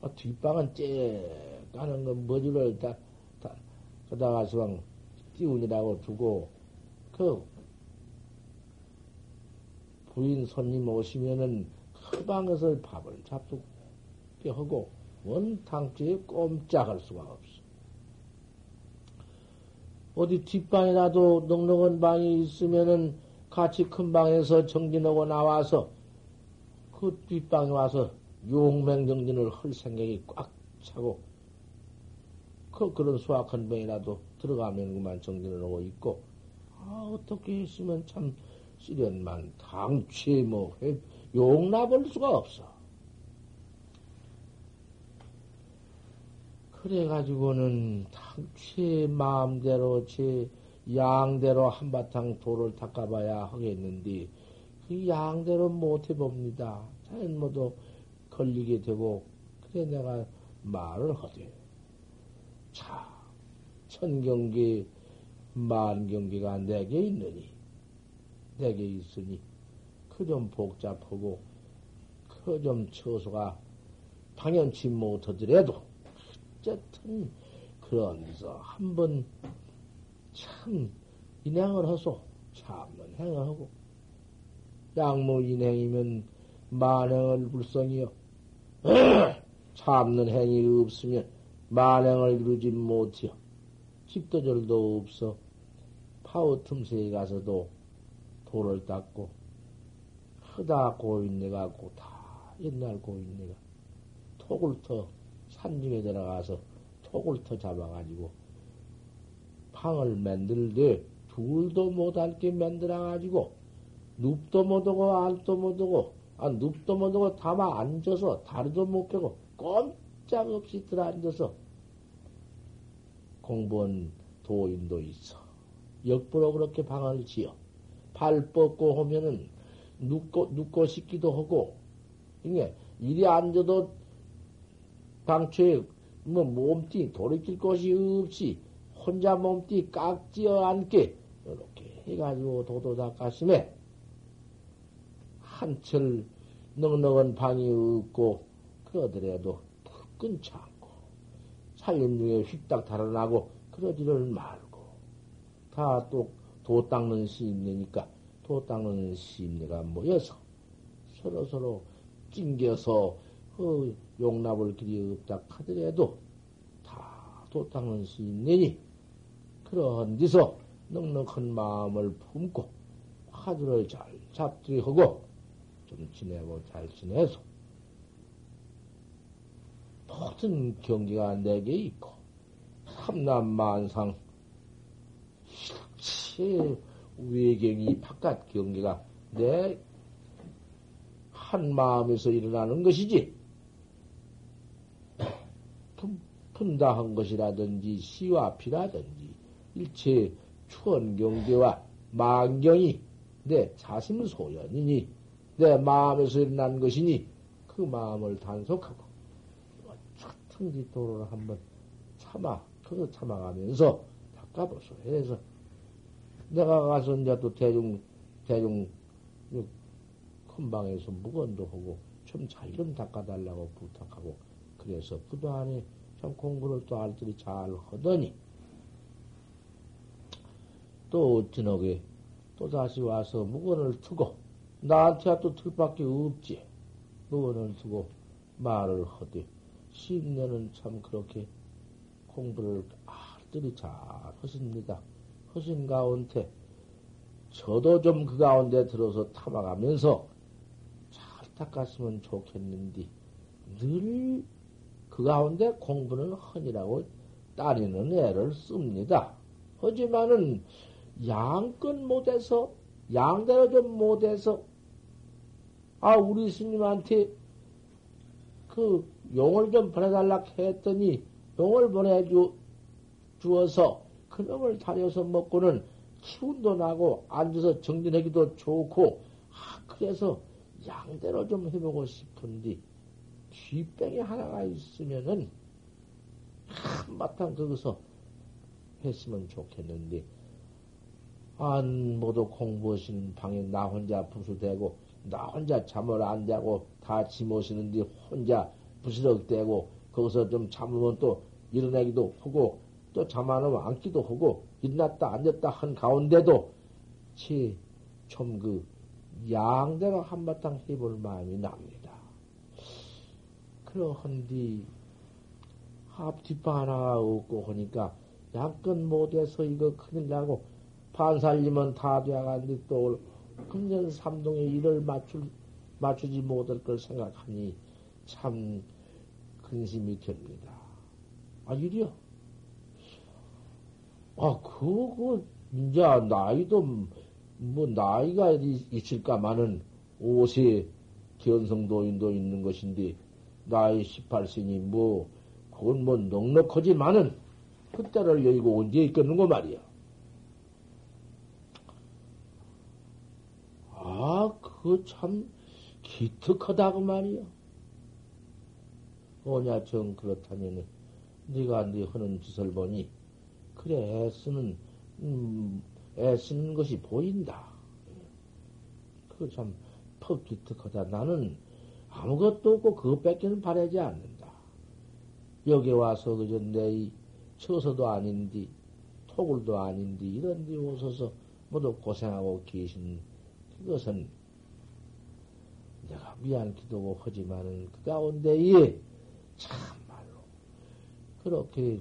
S1: 아, 뒷방은 째 가는 건 머리를 다, 다 그다가 서방 띄우니라고 두고 그 부인 손님 오시면은 그 방에서 밥을 잡수게 하고 원탕주에 꼼짝할 수가 없어. 어디 뒷방이라도 넉넉한 방이 있으면은 같이 큰 방에서 정진하고 나와서 그 뒷방에 와서 용맹정진을 할 생각이 꽉 차고 그 그런 수학한 방이라도 들어가면 그만 정진을 하고 있고 아 어떻게 했으면 참 시련만 당취 뭐 용납할 수가 없어. 그래가지고는 당취 마음대로 제 양대로 한바탕 돌을 닦아봐야 하겠는데 그 양대로 못 해봅니다. 자연 모두 걸리게 되고 그래 내가 말을 하되 자 천경기 만경기가 내게 있느니 내게 있으니 그 좀 복잡하고 그 좀 처소가 당연치 못하더라도 어쨌든 그런 데서 한번 참 인행을 하소. 참는 행을 하고. 양무 인행이면 만행을 불성이요 <clears throat> 참는 행이 없으면 만행을 이루지 못해요 집도절도 없어. 파워 틈새에 가서도 돌을 닦고 크다 고인네가 고다 옛날 고인네가 톡을 터 산중에 들어가서 톡을 터 잡아가지고 방을 만들되 둘도 못할게 만들어가지고 눕도 못하고 안도 못하고 아 눕도 못하고 다만 앉아서 다리도 못 펴고 꼼짝없이 들어앉아서 공부한 도인도 있어. 역부로 그렇게 방을 지어. 발 뻗고 하면은 눕고, 눕고 싶기도 하고, 이게 이리 앉아도 당초에 뭐 몸띠 돌이킬 것이 없이 혼자 몸띠 깍지어 앉게 이렇게 해가지고 도도닦아심에 한철 넉넉한 방이 없고 그러더라도 푹 끊지 않고 살림 중에 휙딱 달아나고 그러지를 말고 다 또 도 닦는 시임내니까 도 닦는 시임내가 모여서 서로 서로 찡겨서 그 용납을 길이 없다 하더라도 다도 닦는 시임내니 그러한 데서 넉넉한 마음을 품고 화두를 잘 잡들이 하고 좀 지내고 잘 지내서 모든 경계가 내게 있고 삼남만상 실체 외경이 바깥 경계가 내 한 마음에서 일어나는 것이지 푼다 한 것이라든지 시와 피라든지 일체 추원 경계와 만경이 내 자심 소연이니 내 마음에서 일어난 것이니 그 마음을 단속하고 차튼지 도로를 한번 참아 그거 참아가면서 닦아보소. 해서 내가 가서 이제 또 대중 대중 큰 방에서 무건도 하고 좀 잘좀 닦아달라고 부탁하고 그래서 그도 안에 참 공부를 또 알뜰히 잘 하더니 또 어찌나게 또 다시 와서 무건을 트고 나한테 또 틀밖에 없지. 무건을 두고 말을 하되 신년은 참 그렇게 공부를 알뜰히 잘 하십니다. 하신 가운데 저도 좀 그 가운데 들어서 탐아가면서 잘 닦았으면 좋겠는데 늘 그 가운데 공부는 헌이라고 따리는 애를 씁니다. 하지만은 양껏 못해서 양대로 좀 못해서 아 우리 스님한테 그 용을 좀 보내달라 했더니 용을 보내주 주어서 그놈을 다려서 먹고는 기운도 나고 앉아서 정진하기도 좋고 아 그래서 양대로 좀 해보고 싶은데 쥐병이 하나가 있으면은 한바탕 거기서 했으면 좋겠는데 안 모두 공부하시는 방에 나 혼자 부수대고 나 혼자 잠을 안 자고 다 지모시는데 혼자 부스럭대고 거기서 좀 잠으면 또 일어나기도 하고 또 잠 안 오면 앉기도 하고 일어났다 앉았다 한 가운데도 좀그 양대로 한바탕 해볼 마음이 납니다. 그러한디 합 뒷방 하나가 없고 하니까 약간 못해서 이거 큰일 나고 반살림은 다 돼가는데 또 금년 삼동에 일을 맞출, 맞추지 못할 걸 생각하니 참 근심이 됩니다. 아, 이리요? 아, 그거, 이제 나이도, 뭐, 나이가 있을까마는 5세 견성도인도 있는 것인데, 나이 18세니 뭐, 그건 뭐 넉넉하지만은, 그때를 여의고 언제 있겠는고 말이야. 아, 그거 참 기특하다고 말이야. 뭐냐, 정 그렇다면 네가 네 하는 짓을 보니 그래 애쓰는 음, 애쓰는 것이 보인다. 그거 참 퍽 기특하다. 나는 아무것도 없고 그것밖에는 바라지 않는다. 여기 와서 그저 내 처서도 아닌디 토굴도 아닌디 이런 데 오셔서 모두 고생하고 계신 그것은 내가 미안기도 하지만은 그 가운데에 참말로 그렇게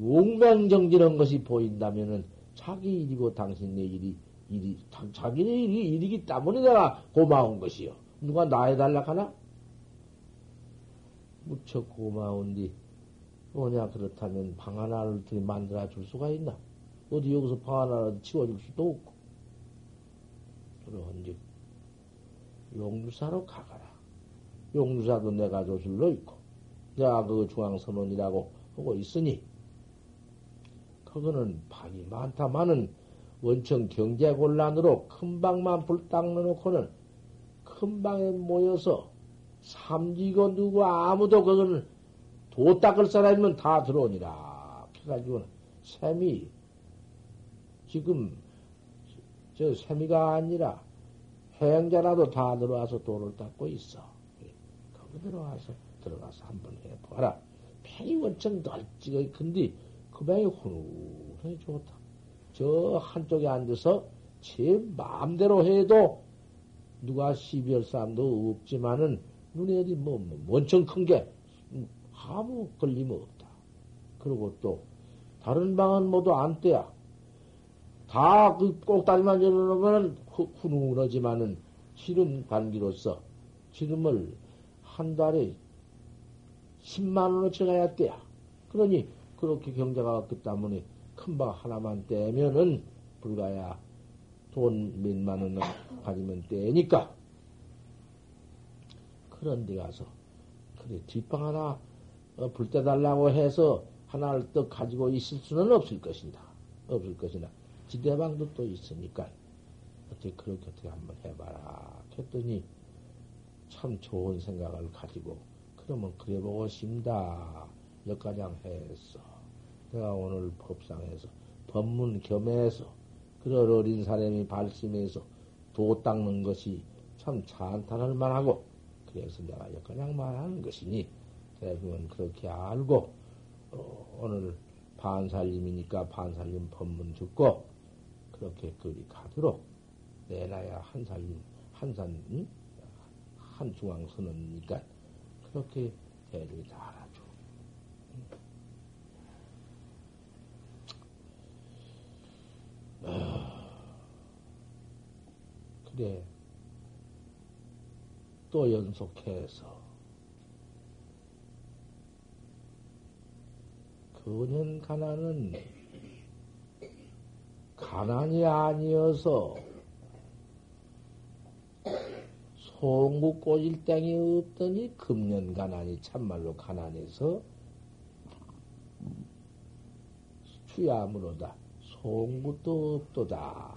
S1: 용맹정진한 것이 보인다면은 자기 일이고 당신의 일이 일이 자기네 일이 일이기 때문에 내가 고마운 것이요. 누가 나 해달라 하나? 무척 고마운디 뭐냐 그렇다면 방 하나를 만들어 줄 수가 있나? 어디 여기서 방 하나를 치워줄 수도 없고 그러한즉 용주사로 가거라. 용주사도 내가 조술로 있고 내가 그 중앙선원이라고 하고 있으니 그거는 방이 많다마는 원청 경제 곤란으로 큰 방만 불딱 넣어놓고는 큰 방에 모여서 삼지고 누구 아무도 그거는 도 닦을 사람이면 다 들어오니라. 그래가지고는 샘이 지금 저 세미가 아니라 행자라도 다 들어와서 돌을 닦고 있어. 거기 들어와서 들어가서 한번 해봐라. 방이 원청 널찍하게 큰데 그 방이 훈훈해 좋다. 저 한쪽에 앉아서 제 마음대로 해도 누가 시비할 사람도 없지만은 눈에 어디 뭐, 뭐 원청 큰게 음, 아무 걸림 없다. 그리고 또 다른 방은 모두 안 떼야. 다 그 꼭다리만 열어놓으면 훈훈하지만은 지름 관계로서 지름을 한 달에 10만원을 쳐가야 돼야. 그러니 그렇게 경제가 없기 때문에 큰 방 하나만 떼면은 불가야 돈 몇만 원을 가지면 떼니까. 그런 데 가서, 그래, 뒷방 하나 어, 불 떼달라고 해서 하나를 또 가지고 있을 수는 없을 것이다. 없을 것이나 지대방도 또 있으니까 어떻게 그렇게 어떻게 한번 해봐라 했더니 참 좋은 생각을 가지고 그러면 그래보고 싶다 역가장 했어. 내가 오늘 법상에서 법문 겸해서 그런 어린 사람이 발심해서 도 닦는 것이 참 찬탄할 만하고 그래서 내가 역가장 말하는 것이니 대부분 그렇게 알고 어, 오늘 반살림이니까 반살림 법문 듣고 그렇게 그리 가도록 내놔야 한 살림 한산 응? 한 중앙 선언이니까 그렇게 대중이 다 알아줘. 아, 그래. 또 연속해서. 근현 가난은 가난이 아니어서 송구 꼬질 땅이 없더니 금년 가난이 참말로 가난해서 추야무로다 송구도 없도다.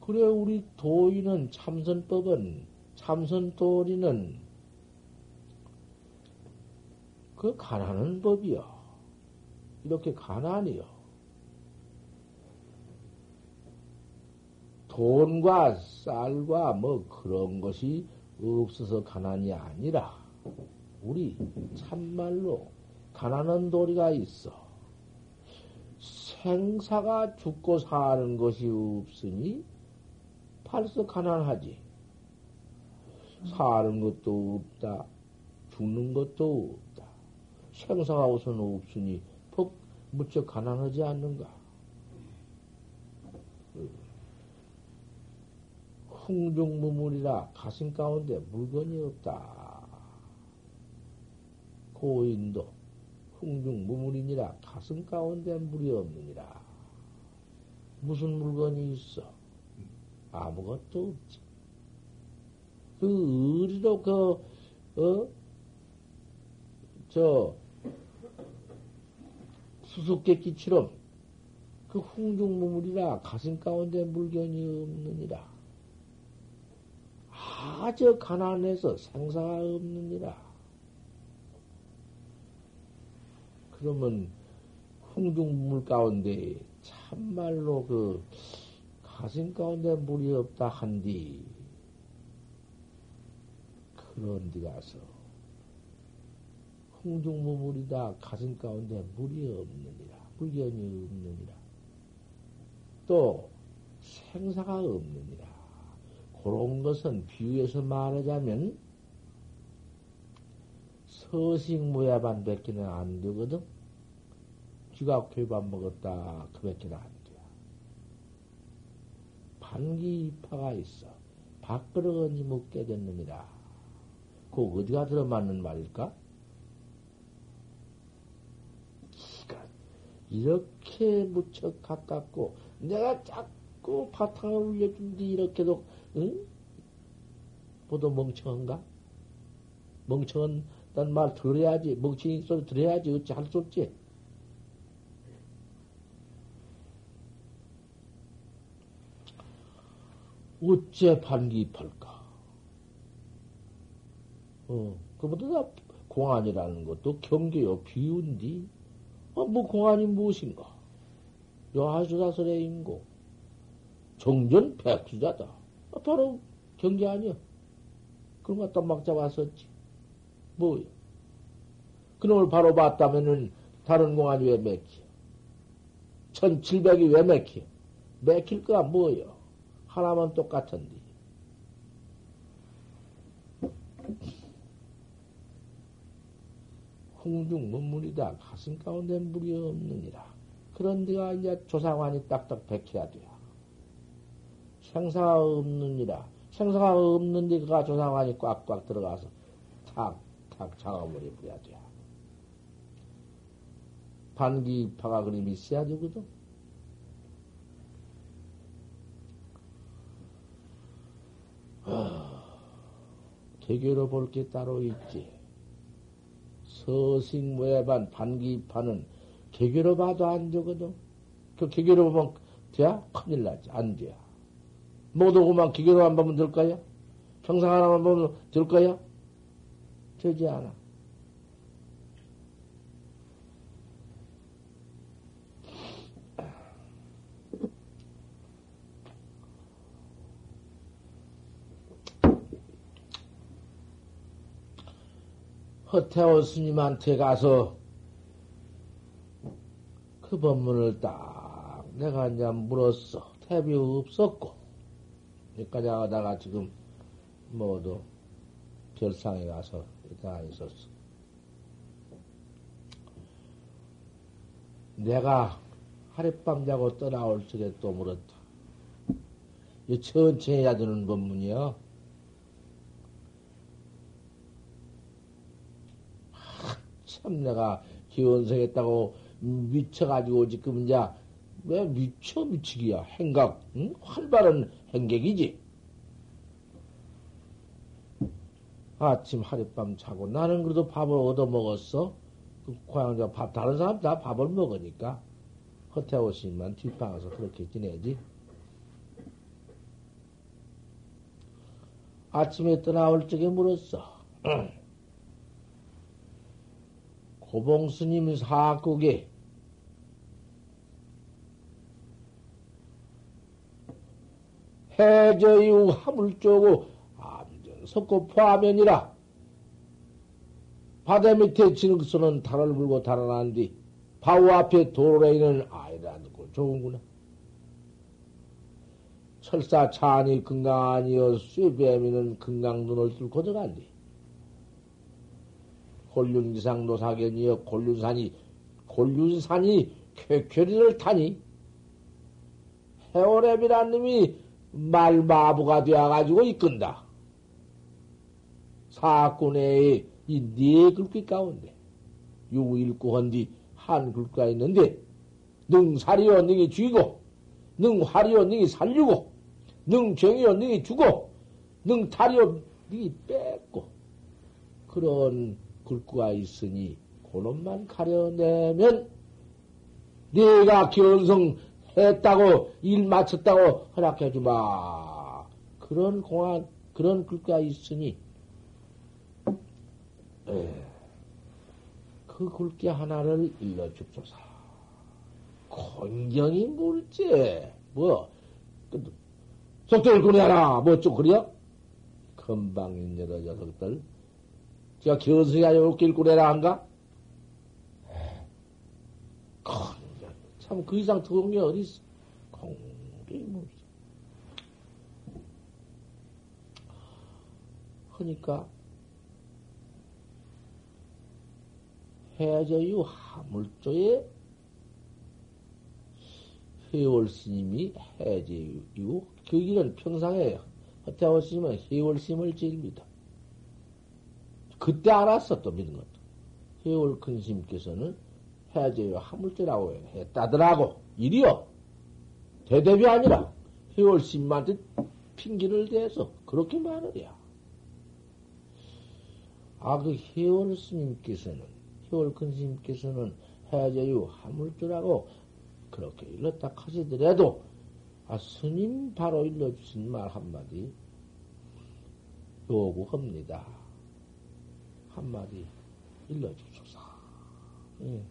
S1: 그래 우리 도인은 참선법은 참선도리는 그 가난한 법이요. 이렇게 가난이요. 돈과 쌀과 뭐 그런 것이 없어서 가난이 아니라 우리 참말로 가난한 도리가 있어. 생사가 죽고 사는 것이 없으니 벌써 가난하지. 사는 것도 없다. 죽는 것도 없다. 생사가 우선 없으니 퍽 무척 가난하지 않는가? 흥중무물이라 가슴 가운데 물건이 없다. 고인도 흥중무물이니라 가슴 가운데 물이 없느니라. 무슨 물건이 있어? 아무것도 없지. 그 의리로 그, 어? 저, 수수께끼처럼 그 흥중무물이라 가슴 가운데 물건이 없느니라. 아주 가난해서 생사가 없느니라. 그러면 흥중물 가운데 참말로 그 가슴 가운데 물이 없다 한디. 그런 데 가서 흥중무 물이다. 가슴 가운데 물이 없느니라. 불견이 없느니라. 또 생사가 없느니라. 그런 것은 비유해서 말하자면 서식무야반 밖에는 안 되거든 쥐가회밥 먹었다 그 밖에는 안 돼. 반기파가 있어 밥그릇이 먹게 됐느니라 그 어디가 들어맞는 말일까? 이렇게 무척 가깝고 내가 자꾸 바탕을 울려준디 이렇게도 응? 보도 멍청한가? 멍청한 말 들어야지 멍청이 소리 들어야지 어찌 할 수 없지? 어째 반기팔까? 어, 그보다 공안이라는 것도 경계요 비운디 어, 뭐 공안이 무엇인가? 여하수사설의 인고 정전 백수자다. 어, 바로 경계 아니야. 그런 거 갖다 막 잡았었지. 뭐요? 그놈을 바로 봤다면은 다른 공안이 왜 맥혀? 1700이 왜 맥혀? 맥힐 거야 뭐요? 하나만 똑같은데. 흥중 문물이다. 가슴 가운데 물이 없느니라. 그런 데가 이제 조상관이 딱딱 백해야 돼요. 생사가 없느니라. 생사가 없는 데가 조상관이 꽉꽉 들어가서 탁탁 작업을 해버려야 돼. 반기 파가 그림 있어야 되거든. 아, 개교로 볼 게 따로 있지. 서식무예반 반기파는 개교로 봐도 안 되거든. 그 개교로 보면 돼? 큰일 나지. 안 돼. 모두 그만 개교로 안 보면 될까요? 평상 하나만 보면 될까요? 되지 않아. 허태호 스님한테 가서 그 법문을 딱 내가 이제 물었어. 태비 없었고. 여기까지 하다가 지금 모두 별상에 가서 다 있었어. 내가 하룻밤 자고 떠나올 적에 또 물었다. 이 천천히 해야 되는 법문이요. 참 내가 기원성했다고 미쳐가지고 지금 이제 왜 미쳐 미치기야? 행각 응? 활발한 행객이지. 아침 하룻밤 자고 나는 그래도 밥을 얻어 먹었어. 그 고향자 밥 다른 사람 다 밥을 먹으니까 허태호 스님만 뒷방에서 그렇게 지내지. 아침에 떠나올 적에 물었어 <clears throat> 고봉스님 사국에 해저유 화물조고 석고 포하면이라 바다 밑에 진흙소는 달을 불고 달아난 뒤 바우 앞에 도로에는 아이라고 좋은구나. 철사 차니 건강하니여 쇠뱀이는 건강눈을 뚫고 들어간디. 골륜기상 노사견이여 골륜산이 골륜산이 쾌쾌리를 타니 해오랩이란 놈이 말마부가 되어가지고 이끈다. 사건에 이네 글귀 가운데 유일구헌디 한 글귀가 있는데 능사리여 능이 죽이고 능화리여 능이 살리고 능정이여 능이 주고 능탈이여 능이 뺏고 그런 글귀가 있으니 그놈만 가려내면 네가 견성했다고 일 마쳤다고 허락해 주마. 그런 공안 그런 글귀가 있으니 에, 그 글귀 하나를 일러 줍소서. 건경이 물제 뭐 속도를 꺼내라 뭐 좀 그래요? 금방인 여러 녀석들 제가 견성이 웃길 꾸레라 한가? 참, 그 이상 더운 게 어딨어? 공기 뭐. 그러니까, 해저유 하물조에 해월 스님이 해제유, 그 길은 평상에 허태월 스님은 해월 스님을 믿어. 그때 알았어, 또 믿은 것도. 해월 큰 스님께서는 해제요 하물쇠라고 했다더라고. 일이요. 대대비 아니라 해월 스님한테 핑계를 대서 그렇게 말을해야. 아, 그 해월 스님께서는, 해월 큰 스님께서는 해제요 하물쇠라고 그렇게 일렀다 하시더라도, 아, 스님 바로 일러주신 말 한마디 요구합니다. 한마디 일러주소서. 예.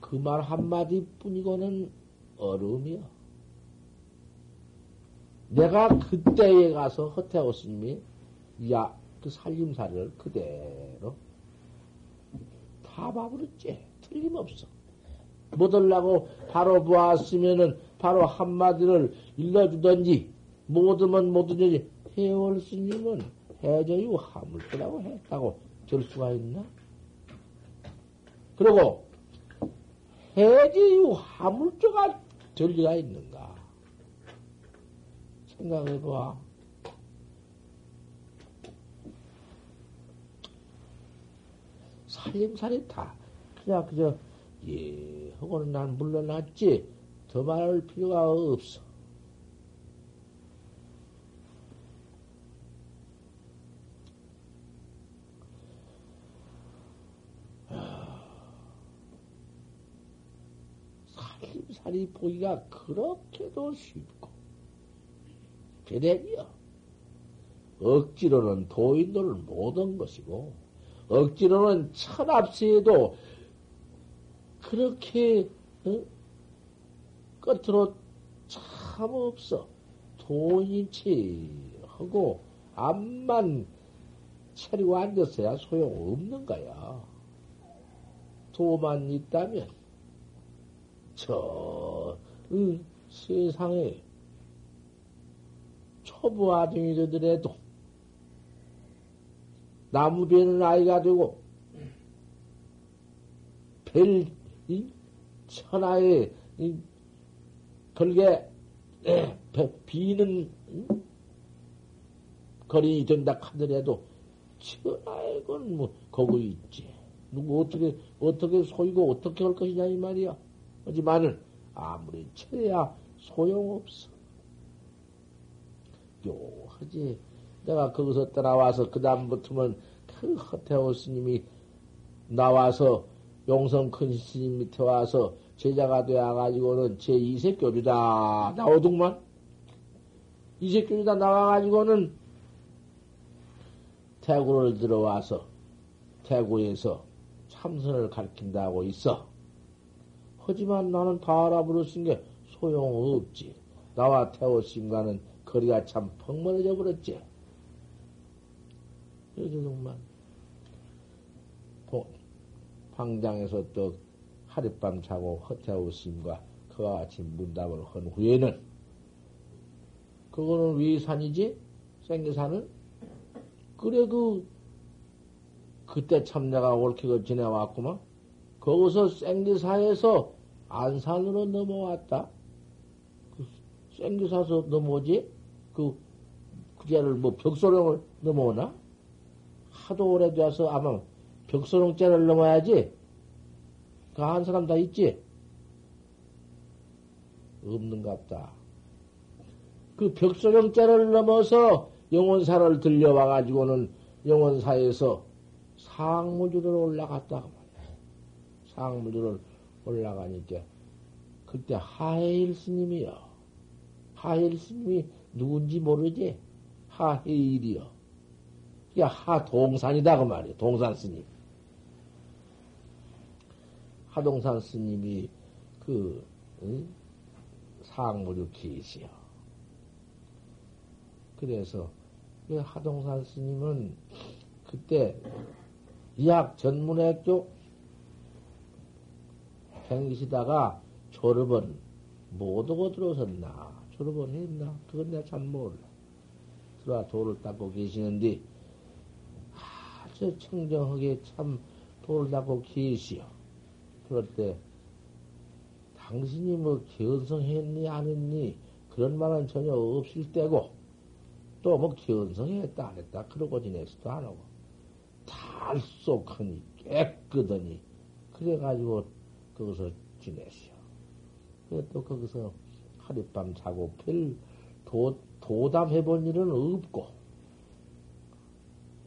S1: 그말 한마디 뿐이고는 어려움이요. 내가 그때에 가서 허태호 스님이 야, 그 살림살이를 그대로 다 봐버렸지. 틀림없어. 못하려고 바로 보았으면은 바로 한마디를 일러주던지, 못하면 못하든지, 해월 스님은 해저유 하물도라고 했다고 될 수가 있나? 그리고 해저유 하물조가 될 리가 있는가? 생각해봐. 살림살이 다 그냥 그저 예 하고는 난 물러났지 더 말할 필요가 없어. 살림살이 보기가 그렇게도 쉽고 배대이요 억지로는 도인도를 못한 것이고 억지로는 천합세에도 그렇게 어? 끝으로 참 없어. 돈인치 하고 암만 차리고 앉았어야 소용없는 거야. 도만 있다면 저 응, 세상에 초보 아등이더라도 나무 베는 아이가 되고 별 천하에 걸게 비는 거리 된다 하더라도 천하에 건뭐 거기 있지. 누구 어떻게 어떻게 소이고 어떻게 할 것이냐 이 말이야. 하지만은 아무리 쳐야 소용없어. 요 하지. 내가 거기서 따라와서 그 다음부터는 그 허태호 스님이 나와서 용성 큰 스님 밑에 와서 제자가 되어가지고는 제 이색 교주다 나오더만 이색 교주다 나와가지고는 태구를 들어와서 태구에서 참선을 가르친다고 있어. 하지만 나는 다 알아버렸은 게 소용없지. 나와 태호 스님과는 거리가 참 펑 멀어져 버렸지. 그래서 정말 방장에서 또 하룻밤 자고 허태우 스님과 그와 같이 문답을 한 후에는 그거는 위 산이지? 생계산은? 그래 그 그때 참 내가 옳게 그 지내왔구만. 거기서 생기사에서 안산으로 넘어왔다. 그 생기사에서 넘어오지? 그, 그제를 뭐 벽소령을 넘어오나? 하도 오래돼서 아마 벽소롱자를 넘어야지. 그 한 사람 다 있지? 없는갑다. 그 벽소령자를 넘어서 영원사를 들려와가지고는 영원사에서 상무주로 올라갔다. 상무주를 올라가니까 그때 하해일 스님이요. 하해일 스님이 누군지 모르지? 하해일이요. 그게 하동산이다 그 말이에요. 동산 스님. 하동산 스님이 그 응? 상무류 계시요. 그래서 그 하동산 스님은 그때 이학 전문학교 댕기시다가 졸업은 못 오고 들어섰나? 졸업은 했나? 그건 내가 잘 몰라. 들어와 돌을 닦고 계시는데 아주 청정하게 참 돌을 닦고 계시오. 그럴 때 당신이 뭐 견성했니 안 했니? 그런 말은 전혀 없을 때고 또 뭐 견성했다 안 했다? 그러고 지내지도 안 하고 달속하니 깨끗하니. 그래가지고 거기서 지내시오. 또 거기서 하룻밤 자고 별 도, 도담해 본 일은 없고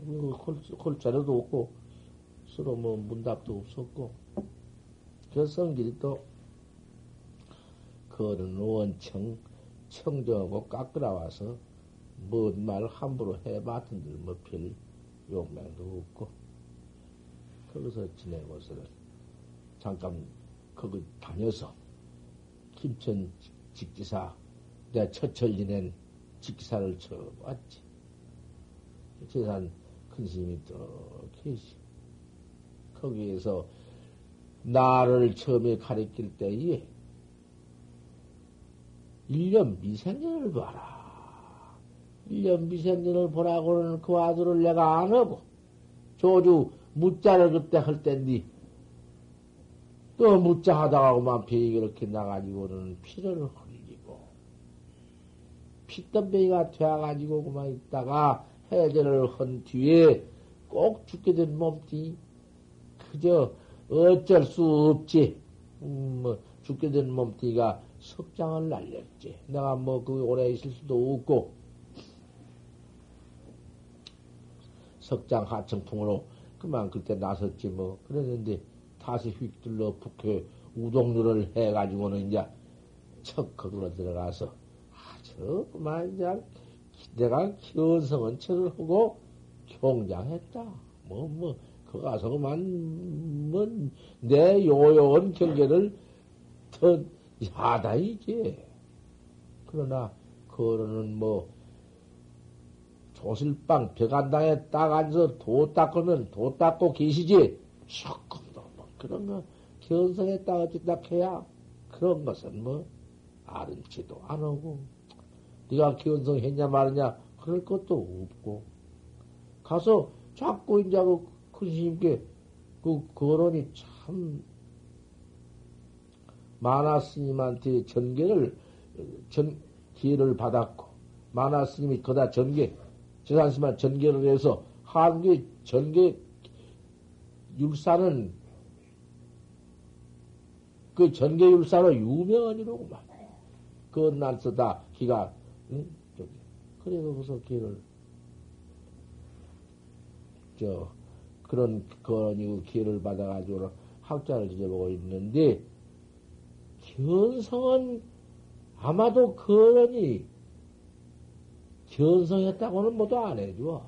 S1: 홀, 홀자료도 없고 서로 뭐 문답도 없었고 그 성질이 또, 그는 원청, 청정하고 깎으라와서, 뭔 말 함부로 해봤던들, 뭐, 별 욕맹도 없고, 거기서 지내고서는, 잠깐, 거기 다녀서, 김천 직지사, 내가 처철 지낸 직지사를 쳐봤지. 재산 큰 스님이 또 계시. 거기에서 나를 처음에 가르칠 때에 1년 미생년을 봐라. 1년 미생년을 보라고는 그 아들을 내가 안 하고, 조주 무자를 그때 할 땐디, 또 무자 하다가 그만 병이 그렇게 나가지고는 피를 흘리고, 피땀뱅이가 되어가지고 그만 있다가 해제를 한 뒤에 꼭 죽게 된 몸띠, 그저 어쩔 수 없지. 음, 뭐 죽게 된 몸띠가 석장을 날렸지. 내가 뭐 그 오래 있을 수도 없고, 석장 하청풍으로 그만 그때 나섰지 뭐. 그랬는데 다시 휙 들러 북해 우동류를 해가지고는 이제 척 거기로 들어가서 아주 그만 이제 내가 견성은 척을 하고 경장했다. 뭐, 뭐, 그 가서 그만, 뭐, 내 요요한 경계를 더 야다이지. 그러나, 그거는 뭐, 조실방 벽안당에 딱 앉아서 도 닦으면 도 닦고 계시지. 뭐 그런 거 견성했다 어쨌다 해야 그런 것은 뭐 아른지도 안 하고 네가 견성했냐 말느냐 그럴 것도 없고. 가서 자꾸 이제 그 큰스님께 그 거론이 참 마나 스님한테 전개를 전 기회를 받았고 마나 스님이 거다 전개 재산스만 전개를 해서 한국의 전개 율사는 그 전개 율사로 유명한이로구만. 난 쓰다 기가 응? 저기 그래 거기서 기를 저 그런 그런 기회를 받아가지고 학자를 지져보고 있는데 견성은 아마도 그러니 견성했다고는 모두 안 해줘.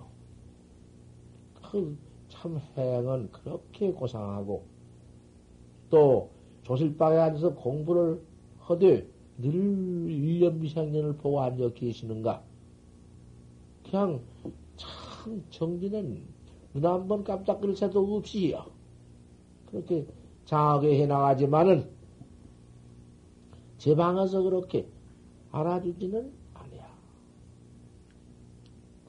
S1: 그 참 행은 그렇게 고상하고 또 조실방에 앉아서 공부를 하되 늘 1년 미상년을 보고 앉아 계시는가? 그냥 참 정진은 눈 한 번 깜짝거릴 새도 없이요. 그렇게 장하게 해나가지만은 제 방에서 그렇게 알아주지는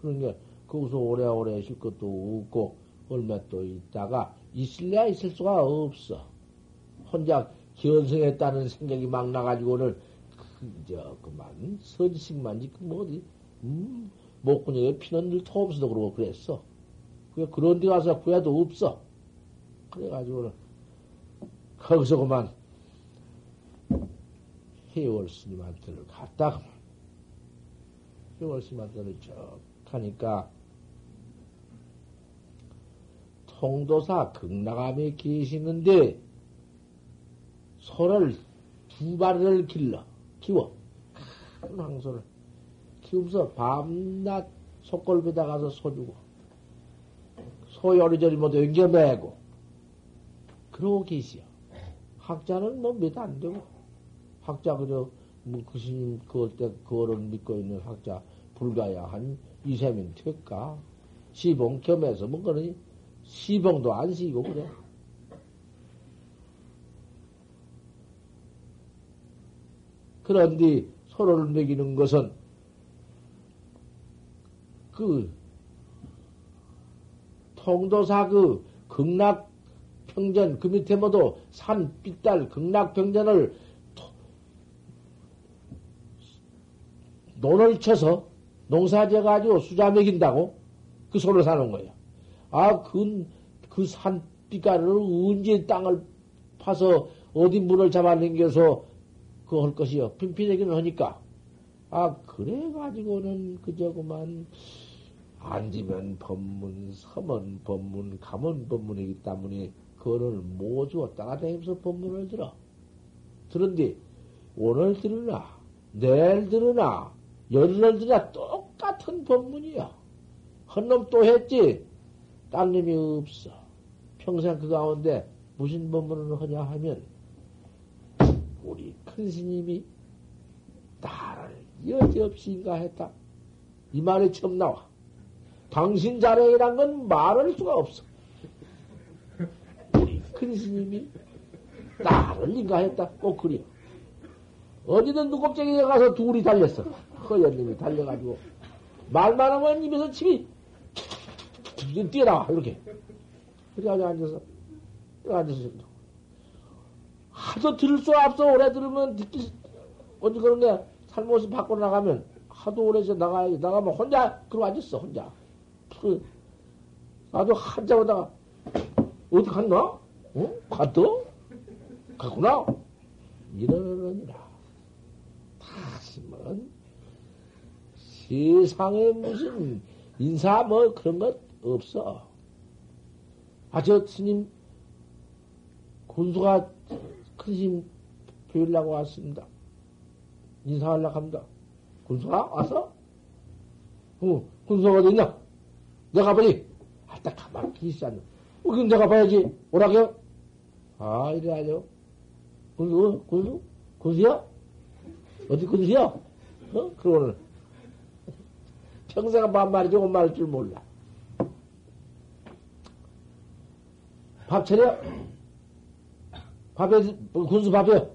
S1: 그러니까 거기서 오래오래 있을 것도 없고 얼마 또 있다가 있을래야 있을 수가 없어. 혼자 견성했다는 생각이 막 나가지고는 그저 그만 선식만 지그 뭐 어디 음, 목구멍에 피는 늘 토없어도 그러고 그랬어. 그 그런 데 가서 구해도 없어. 그래가지고는 거기서 그만 해월 스님한테를 갔다가 해월 스님한테를 쭉 하니까 통도사 극락암에 계시는데 소를 두 마리를 길러 키워. 큰 황소를. 키우면서 밤낮 속골비다 가서 소 주고 소 요리저리 모두 옮겨매고. 그러고 계시오. 학자는 뭐 몇 안 되고. 학자 그저 뭐그 스님 그걸 때 그거를 믿고 있는 학자 불가야 한 이세민 퇴가 시봉 겸해서 뭐 그러니? 시봉도 안 시고 그래. 그런데 서로를 먹이는 것은 그 통도사 그 극락 평전 그 밑에 모두 산 삐딸 극락 평전을 논을 쳐서 농사져 가지고 수자 먹인다고 그 소를 사는 거야. 아, 그, 그 산비가를 언제 땅을 파서 어디 물을 잡아당겨서 그할 것이요. 핀핀하기는 하니까. 아, 그래가지고는 그저 그만 앉으면 법문, 서면 법문, 가면 법문이기 때문에 그거를 모두 따라다니면서 법문을 들어. 들은데 오늘 들으나, 내일 들으나, 열흘 들으나 똑같은 법문이야. 헌놈 또 했지? 딴 놈이 없어. 평생 그 가운데 무슨 법문을 하냐 하면, 큰 스님이 나를 여지없이 인가했다. 이 말이 처음 나와. 당신 자랑이란 건 말할 수가 없어. 큰 스님이 나를 인가했다. 꼭 그려. 어디든 누겁쟁이에 가서 둘이 달렸어. 허연님이 달려가지고. 말만 하면 입에서 침이 뛰어나와, 이렇게. 그래가지고 앉아서, 앉아서. 하도 들을 수 없어. 오래 들으면 듣기, 언제 그런 게, 살모습 밖으로 나가면, 하도 오래서 나가, 나가면 혼자, 그러고 앉았어, 혼자. 그, 나도 한자 보다가, 어디 갔나? 어? 갔더? 갔구나? 이러느니라. 다시은 세상에 무슨 인사 뭐 그런 것 없어. 아, 저 스님, 군수가 큰 스님 뵈려고 왔습니다. 인사하려고 합니다. 군수가 와서? 어, 군수가 어디 있냐? 내가 보니, 아, 딱 가만히 있었네. 어, 그럼 내가 봐야지. 오라게요? 아, 이래야죠. 군수, 어, 군수? 군수야? 어디 군수야? 어? 그러고는 평생 반말이지 온말할 줄 몰라. 밥 차려? 밥에, 군수 밥이요?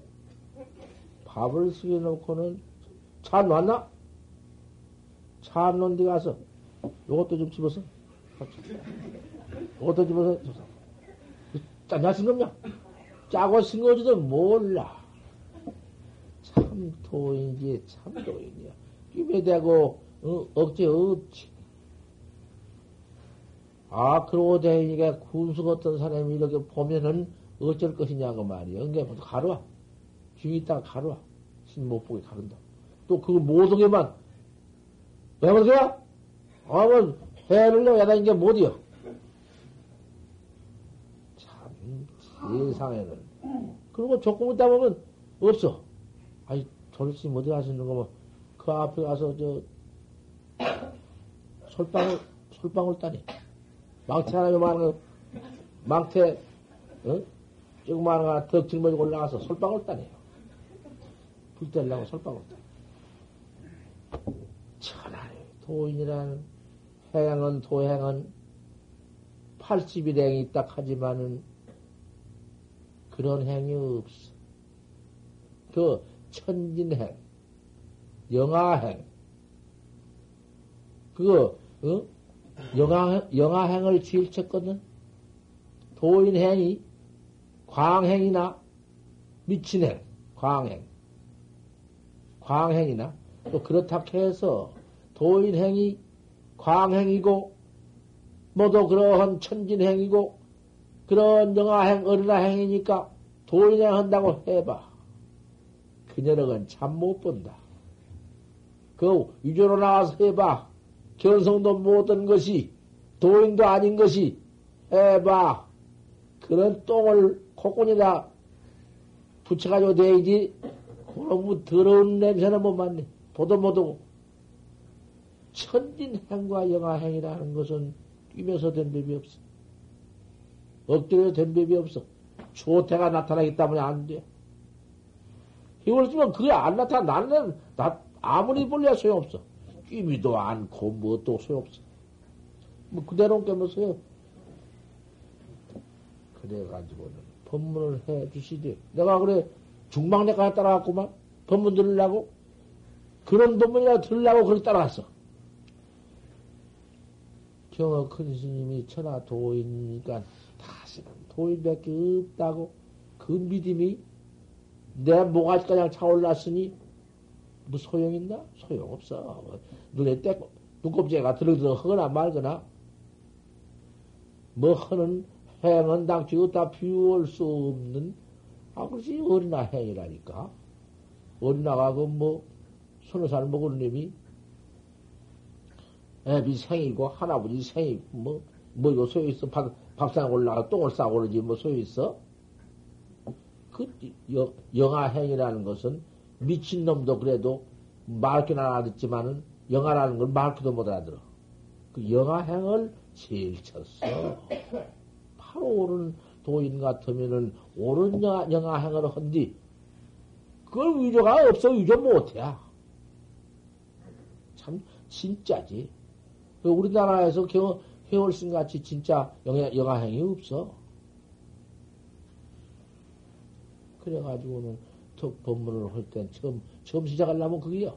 S1: 밥을 숙여놓고는 차 놨나? 차안 놓은 데 가서 요것도 좀 집어서. 요것도 집어서. 짠냐 쓴 겁냐? 짜고 쓴 거지도 몰라. 참 도인지 참 도인이야. 입에 대고 어, 억제 없지. 아, 그러고 다니니까 군수 같은 사람이 이렇게 보면은 어쩔 것이냐고 말이야. 그러니까 가루와. 뒤에 있다가 가루와. 신 못 보게 가른다. 또 그거 모성에만, 왜 그러세요? 아, 뭐, 해를 내다니는 게 못이여. 참, 세상에는. 그리고 조금 있다 보면 없어. 아니, 조리스님 어디 가시는 거 뭐, 그 앞에 가서 저, 솔방울, 솔방울 따니. 망태 하나 요만한 거, 망태, 어? 거 하나 덕 짊어지고 올라가서 솔방울 따니. 불 떼려고 솔방울 따니. 천하의 도인이라는 해양은 도행은 80일 행이 있다 하지만은 그런 행이 없어. 그 천진행, 영아행, 그거, 어? 영아, 영아행을 제일 쳤거든? 도인행이, 광행이나, 미친행, 광행, 광행이나, 또 그렇다 해서, 도인행이, 광행이고, 모두 그러한 천진행이고, 그런 영아행, 어린아행이니까, 도인행 한다고 해봐. 그녀는 참 못 본다. 그 위조로 나와서 해봐. 견성도 못한 것이 도인도 아닌 것이 해봐. 그런 똥을 코코에다 붙여가지고 대야지. 그런 더러운 냄새는 못 맡네. 보도 못하고. 천진행과 영아행이라는 것은 뛰면서 된 법이 없어. 엎드려 된 법이 없어. 조태가 나타나기 때문에 안 돼. 이걸 쓰면 그게 안 나타나. 나는, 나, 아무리 볼래야 소용없어. 끼미도 않고, 뭐또 소용없어. 뭐, 그대로 깨면 소용. 그래가지고는 법문을 해 주시되. 내가 그래, 중방내가 따라갔구만. 법문 들으려고. 그런 법문이라 들으려고 그렇게 따라갔어. 경어 큰 스님이 천하 도인이니까 다시는 도인밖에 없다고 그 믿음이 내 모가지 가장 차올랐으니 뭐 소용 있나? 소용 없어. 눈에 떼고 눈곱지가 들어들어 하거나 말거나 뭐 하는 행은 당치 어다 비울 수 없는 아 그렇지 어린아 행이라니까 어린아가 그 뭐 서너 살 먹은 놈이 애비 생이고 할아버지 생이고 뭐, 뭐, 이거 소용있어. 밥, 밥상 올라가 똥을 싸고 그러지, 뭐 소용있어? 그, 여, 영아행이라는 것은 미친놈도 그래도 말귀는 알아듣지만은 영아라는 걸 말귀도 못 알아들어. 그 영아행을 제일 쳤어. 옳은 도인 같으면은 옳은 영아, 영아행을 한뒤 그걸 위조가 없어. 위조 못해. 참, 진짜지. 우리나라에서 겨, 해월신 같이 진짜 영화, 영화행이 없어. 그래가지고는 턱 법문을 할 땐 처음, 처음 시작하려면 그게요.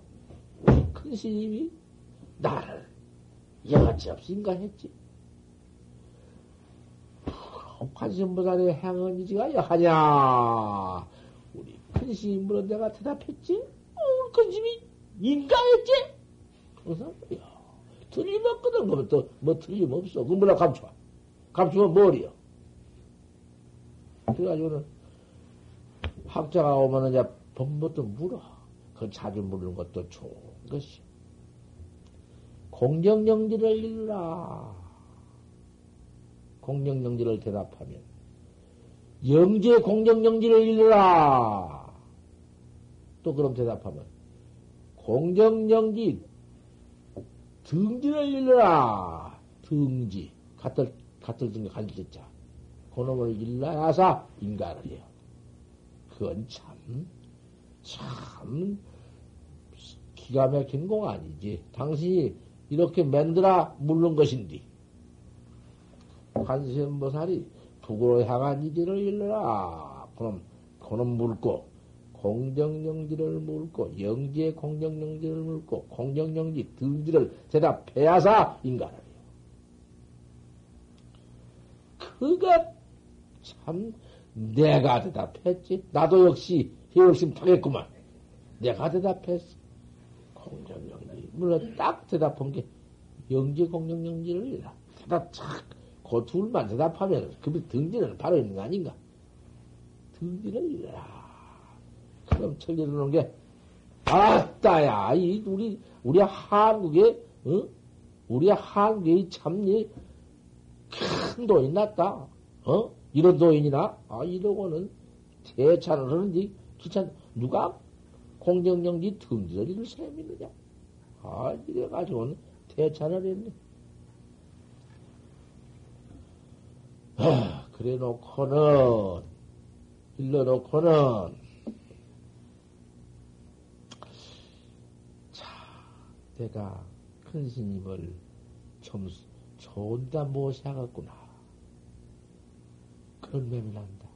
S1: 큰 스님이 나를 여지없이 인간했지. 관심보다의 행은 이지가 여하냐. 우리 큰 스님으로 내가 대답했지? 어, 큰 스님이 인간했지? 그래서, 야, 틀림없거든. 그러면 또, 뭐 틀림없어. 그 뭐라 감춰. 감추면 뭘이요? 그래가지고는, 학자가 오면은 이제 법부터 물어. 그 자주 물는 것도 좋은 것이. 공정영지를 일라. 공정영지를 대답하면, 영재 공정영지를 일라. 또 그럼 대답하면, 공정영지 등지를 일러라. 등지. 같을, 같을 등에 간질 자. 그놈을 일러야사 인간을 해요. 그건 참, 참, 기가 막힌 공 아니지. 당신이 이렇게 만들어 물는 것인데. 관세음보살이 북으로 향한 이지를 일러라. 그럼, 그놈 물고, 공정영지를 물고 영지의 공정영지를 물고 공정영지 등지를 대답해야사 인간을. 그가 참 내가 대답했지. 나도 역시 해월심 타겠구만. 내가 대답했어. 공정영지. 물론 딱 대답한 게 영지 공정영지를. 대답 착. 그 둘만 대답하면 그 등지는 바로 있는 거 아닌가? 등지를 이라. 그럼 천리르는 게, 아따야, 이, 우리, 우리 한국에, 어? 우리 한국에 참니, 큰 도인 났다. 어? 이런 도인이나? 아, 이러고는 대찬을 하는데, 기찬, 누가 공정정지 등지를 이를 셈이느냐? 아, 이래가지고는 대찬을 했네. 아, 그래 놓고는, 일러 놓고는, 내가 큰 스님을 좀 좋은다 모셔야겠구나. 그런 맴이 난다.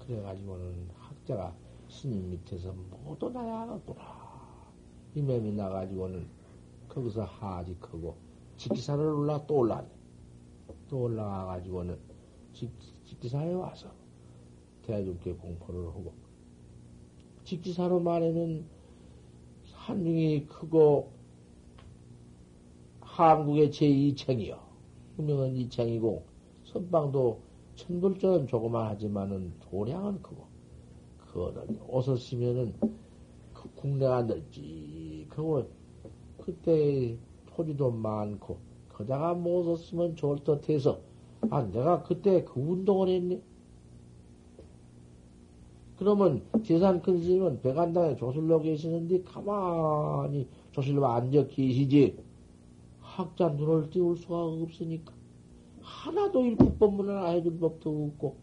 S1: 그래가지고는 학자가 스님 밑에서 모두 나야겠구나. 이 맴이 나가지고는 거기서 하직하고 직기산을 올라 또 올라네. 또 올라가가지고는 직, 직기산에 와서 대중께 공포를 하고 직지사로 말하면 한중이 크고 한국의 제2층이요. 유명한 이층이고 선방도 천불전은 조그만 하지만은 도량은 크고 그거는 옷을 쓰면은 그 국내가 넓지그고 그때 토지도 많고 거다가 쓰면 좋을 듯 해서 아 내가 그때 그 운동을 했네 그러면 재산 큰 스님은 백안당에 조실로 계시는데 가만히 조실로 앉아 계시지. 학자 눈을 띄울 수가 없으니까. 하나도 일국법문 하나 해줄 법도 없고.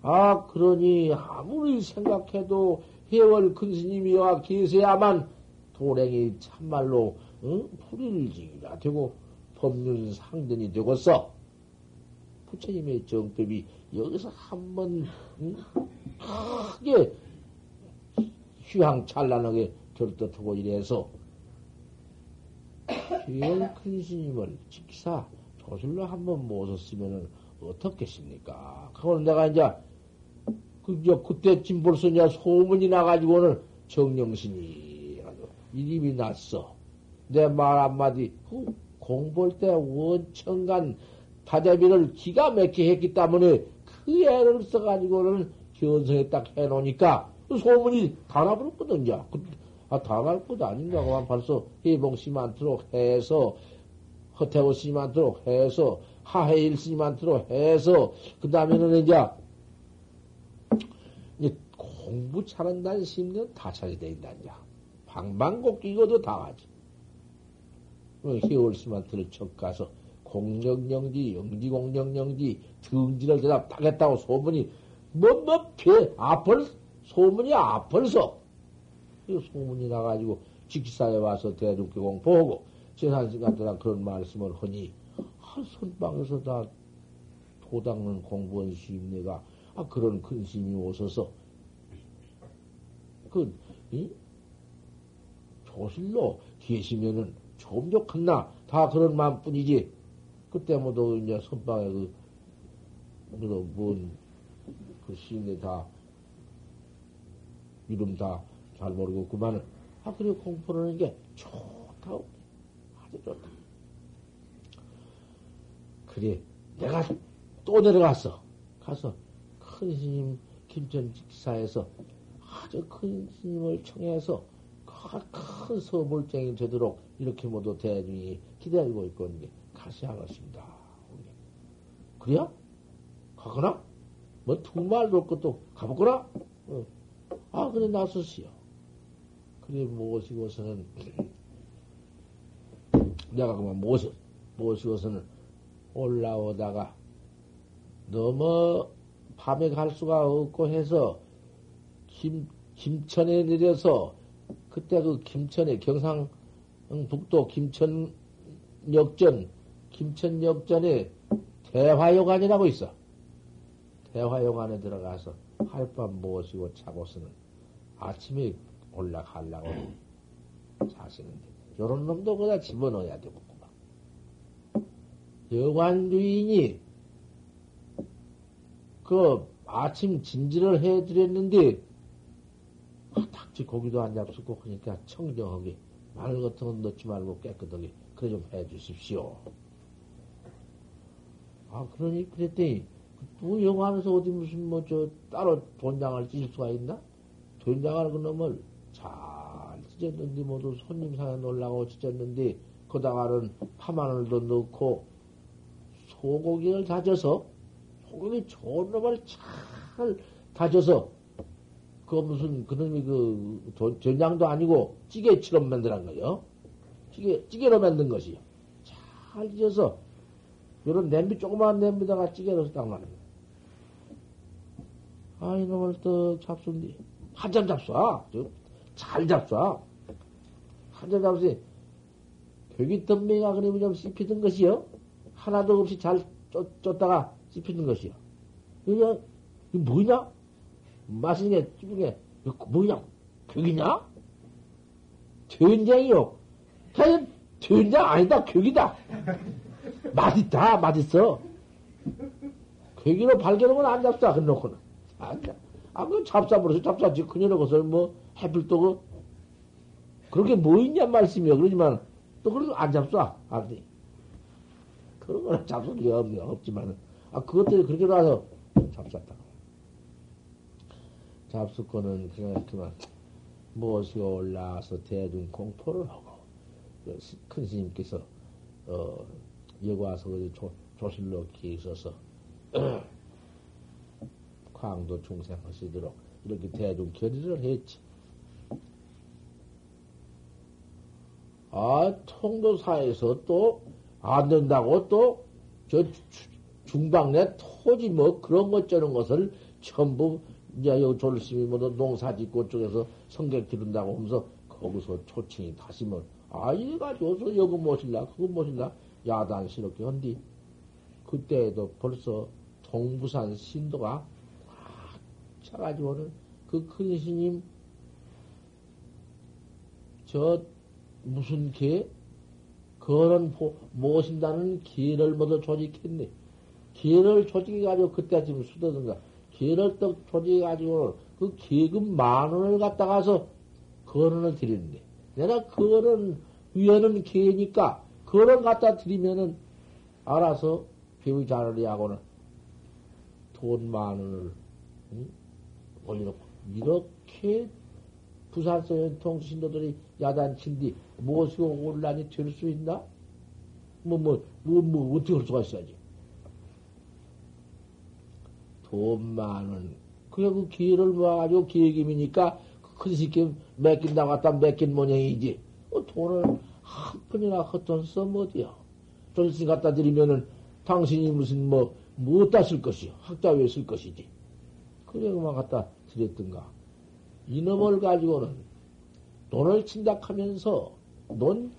S1: 아 그러니 아무리 생각해도 해월 큰 스님이와 계세야만 도랭이 참말로 응? 불일지가 되고 법륜 상전이 되고서 부처님의 정법이 여기서 한번 음, 크게 휘황찬란하게 결도하고 이래서 제일 큰 스님을 직사 조실로 한번 모셨으면 어떻겠습니까? 그걸 내가 이제 그, 이제 그때쯤 벌써 이제 소문이 나가지고는 정령신이 이름이 났어. 내 말 한마디, 그 공부할 때 원천간 다자비를 기가 막히게 했기 때문에 그 애를 써가지고는 견성에 딱 해놓으니까 소문이 다 나버렸거든요. 그, 아, 다날것 아닌가. 그만 벌써 해봉 씨만트록 해서, 허태호 씨만트록 해서, 하해일 씨만트록 해서, 그 다음에는 이제, 공부 잘한다는 심리는 다 차게 돼 있단다. 방방곡 이거도 다 하지. 해월 씨만트를 척 가서, 공정영지, 영지공정영지, 등지를 대답 하겠다고 소문이, 뭐, 뭐, 배, 앞을, 소문이 앞을서, 이 소문이 나가지고 직사에 와서 대중교 공포하고 재산신 같은 그런 말씀을 하니 아, 선방에서 다 도닦는 공부한 시임내가 아, 그런 근심이 오셔서 그 이? 조실로 계시면은 좀 좋겠나 다 그런 마음뿐이지 그때 모두 이제 선방에 그 뭐그 뭔그 시임내 다 이름 다 잘 모르고 그만은 아 공포를 하는 게 좋다고 아주 좋다. 그래 내가 또 내려갔어. 가서 큰 스님 김천 직사에서 아주 큰 스님을 청해서 큰 서물쟁이 되도록 이렇게 모두 대중이 기다리고 있거든요. 가시 하겠습니다. 그래야? 가거나? 뭐 두 말도 없고 또 가보거나? 어. 아, 그래, 나서시오. 그래, 모시고서는, <clears throat> 내가 그만 모셔, 모시고서는 올라오다가, 너무 밤에 갈 수가 없고 해서, 김, 김천에 내려서, 그때 그 김천에 경상, 북도 김천역전, 김천역전에 대화요관이라고 있어. 대화요관에 들어가서 하룻밤 모시고 자고서는 아침에 올라가려고 자시는데, 요런 놈도 거다 집어넣어야 되겠구만. 여관 주인이 그 아침 진지를 해드렸는데, 아, 닭지 고기도 안 잡수고 그러니까 청정하게 말 같은 건 넣지 말고 깨끗하게 그래 좀 해주십시오. 아, 그러니 그랬더니 뭐 영화하면서 어디 무슨 뭐 저 따로 돈장을 찢을 수가 있나? 된장을 그 놈을 잘 찢었는데 모두 손님 상에 놀라고 찢었는데 거다가는 파마늘도 넣고 소고기를 다져서 소고기 좋은 놈을 잘 다져서 그 무슨 그놈이 그 된장도 아니고 찌개처럼 만들한 거요. 찌개 찌개로 만든 것이요. 잘 찢어서 이런 냄비 조그마한 냄비다가 찌개로 서 딱 말이야. 아 이놈을 또 잡순디. 한잔 잡숴. 잘 잡숴. 한잔 잡수니 벽이 덤매가 그러면 좀 씹히던 것이요. 하나도 없이 잘 쫓, 쫓다가 씹히는 것이요. 이거 뭐냐? 씹게 이거 뭐냐? 벽이냐? 된장이요. 그냥 된장 아니다. 벽이다. 맛있다. 맛있어. 벽기로 발견하면 안 잡사. 그놓고는. 안 잡. 아, 그 잡사 버려서 잡사지. 그녀는 것을 뭐, 해필도 그, 그렇게 뭐 있냔 말씀이요. 그러지만, 또 그래도 안 잡사. 안 돼. 그런 거는 잡술 리가 없, 없지만은, 아, 그것들이 그렇게 나와서 잡쌌다. 잡수거는 그냥 무엇이 올라와서 대중 공포를 하고, 그큰 스님께서, 어, 여기 와서 조, 조실로 기 있어서, <clears throat> 광도 중생하시도록 이렇게 대중 결의를 했지. 아, 통도사에서 또 안 된다고 또 저 중방 내 토지 뭐 그런 것 저런 것을 전부 이제 요 졸심이 뭐 농사 짓고 쪽에서 성격 기른다고 하면서 거기서 초칭이 다시 뭐, 아, 이래가지고서 여기 모실라, 그거 모실라, 야단스럽게 한디, 그때에도 벌써 동부산 신도가 차가지고는 그 큰 스님, 저, 무슨 개? 그런 모신다는 기를 모두 조직했네. 기를 조직해가지고 그때 지금 수도든가. 기를 떡 조직해가지고 그 기금 만 원을 갖다가서 거론을 드리는데. 내가 거론, 위원은 기니까 거론 갖다 드리면은 알아서 배우 자르리 하고는 돈 만 원을 응? 올려놓고 이렇게 부산서 통신도들이 야단친디 무엇이고 온란이 될수 있나? 뭐, 뭐, 뭐, 뭐, 어떻게 할 수가 있어야지. 돈 많은, 그래, 그 기회를 모아가지고 기획임이니까 큰 새끼 맡긴다 갖다 맡긴 모양이지. 어, 돈을 한 푼이나 헛돈 써면 어디야. 존슨 갖다 드리면은 당신이 무슨 뭐, 무엇다 쓸 것이요. 학자왜 쓸 것이지. 그래, 그만 갖다 드렸던가. 이놈을 가지고는 돈을 친다 하면서 넌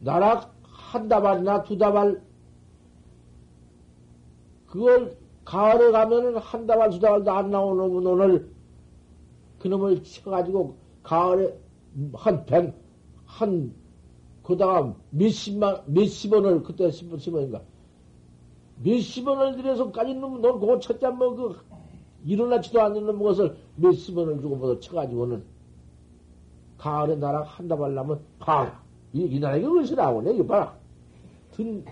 S1: 나락 한 다발이나 두 다발 그걸 가을에 가면은 한 다발 두 다발도 안 나오는 돈을 그놈을 쳐가지고 가을에 한 백, 한, 그다가 몇십만, 몇십 원을, 그때 십십 원인가. 몇십 원을 들여서까지 놈, 넌 그거 첫째 뭐, 그, 일어나지도 않는 것을 몇십 원을 주고 뭐 쳐가지고는 가을에 나랑 한다고 하려면 봐라. 이, 이 나라에 그것이라고. 내 이거 봐라. 든,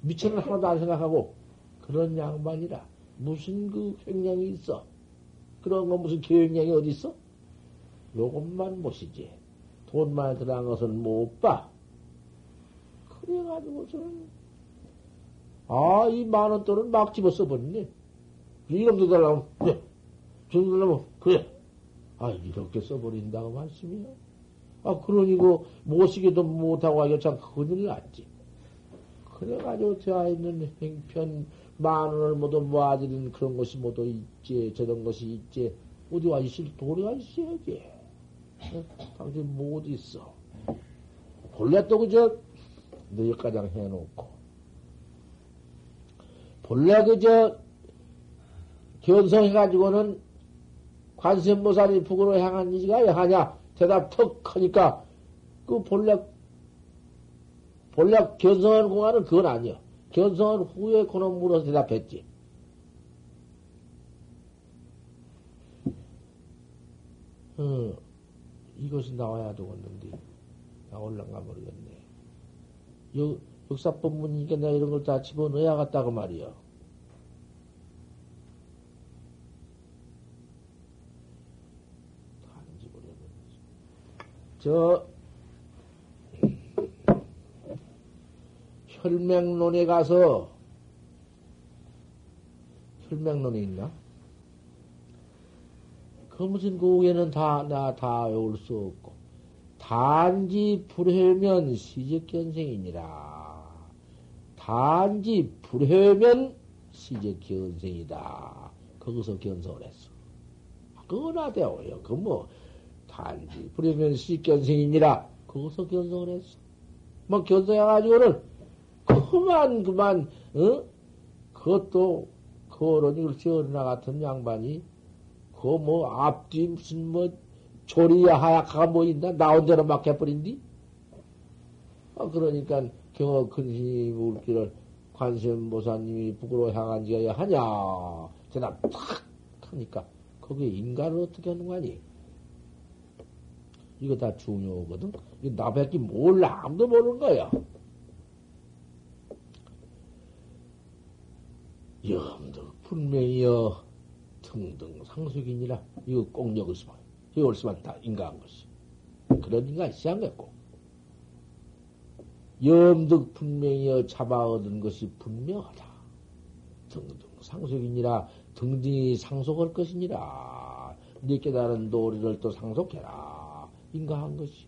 S1: 미천은 하나도 안 생각하고 그런 양반이라 무슨 그 횡령이 있어. 그런 거 무슨 계획량이 어디 있어? 요것만 보시지. 돈만 들어간 것은 못 봐. 그래가지고서는, 아, 이 만원 돈은 막 집어 써 버리네. 이놈도 달라면, 그래. 저놈 달라면, 그래. 아, 이렇게 써버린다고 말씀이야. 아, 그러니고, 못쓰기도 못하고 하기가 참 큰일 났지. 그래가지고 되어 있는 행편, 만 원을 모두 모아들인 그런 것이 모두 있지, 저런 것이 있지. 어디 와 있을 도리가 있어야지. 어? 당신 못 있어. 본래 또 그저, 너희가장 해놓고. 본래 그저, 견성해가지고는 관세음보살이 북으로 향한 이지가 하냐? 대답 턱 하니까, 그 본래, 본래 견성한 공안은 그건 아니야. 견성한 후에 그놈 물어서 대답했지. 어, 이것이 나와야 되겠는데, 나올란가 모르겠네. 역, 역사법문이니까 내가 이런 걸 다 집어넣어야겠다고 말이야. 저, 혈맹론에 가서 혈맹론에 있나? 그 무슨 고에는 다 나 다 외울 수 없고 단지 불회면 시적견생이니라. 단지 불회면 시적견생이다. 거기서 견성을 했어. 그거나 되어요. 그뭐 단지 불회면 시적견생이니라. 거기서 견성을 했어. 뭐 견성해가지고는 그만, 그만, 어? 그것도, 거론이 글쎄 어린아 같은 양반이, 그 뭐, 앞뒤 무슨 뭐, 조리야 하약하가 뭐 있나? 나온 대로 막 해버린디? 아, 그러니까, 경어 근신이 물기를 관세음 보사님이 북으로 향한 지가 하냐? 대답 탁! 하니까, 거기에 인간을 어떻게 하는 거 아니? 이거 다 중요하거든? 이거 나밖에 몰라. 아무도 모르는 거야. 염득 분명히여 등등 상속이니라 이거 꼭 여기서만 여기서만 다 인가한 것이. 그런 인간 시한겠고. 염득 분명히여 잡아 얻은 것이 분명하다. 등등 상속이니라 등등이 상속할 것이니라. 네 깨달은 도리를 또 상속해라. 인가한 것이.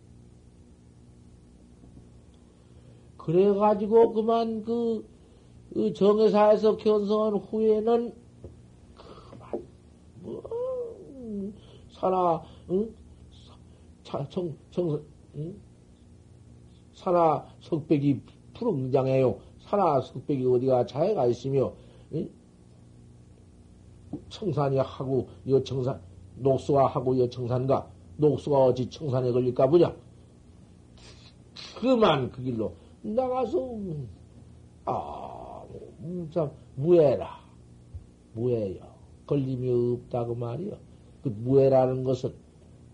S1: 그래가지고 그만 그 그 정회사에서 견성한 후에는 그만 뭐 사나 응? 차, 청, 청, 응? 사나 석백이 푸릉장해요. 사나 석백이 어디가 자해가 있으며 응? 청산이 하고 여 청산 녹수가 하고 여 청산가 녹수가 어찌 청산에 걸릴까 보냐. 그만 그 길로 나가서 아. 음, 참, 무해라. 무해요. 걸림이 없다고 말이요. 그 무해라는 것은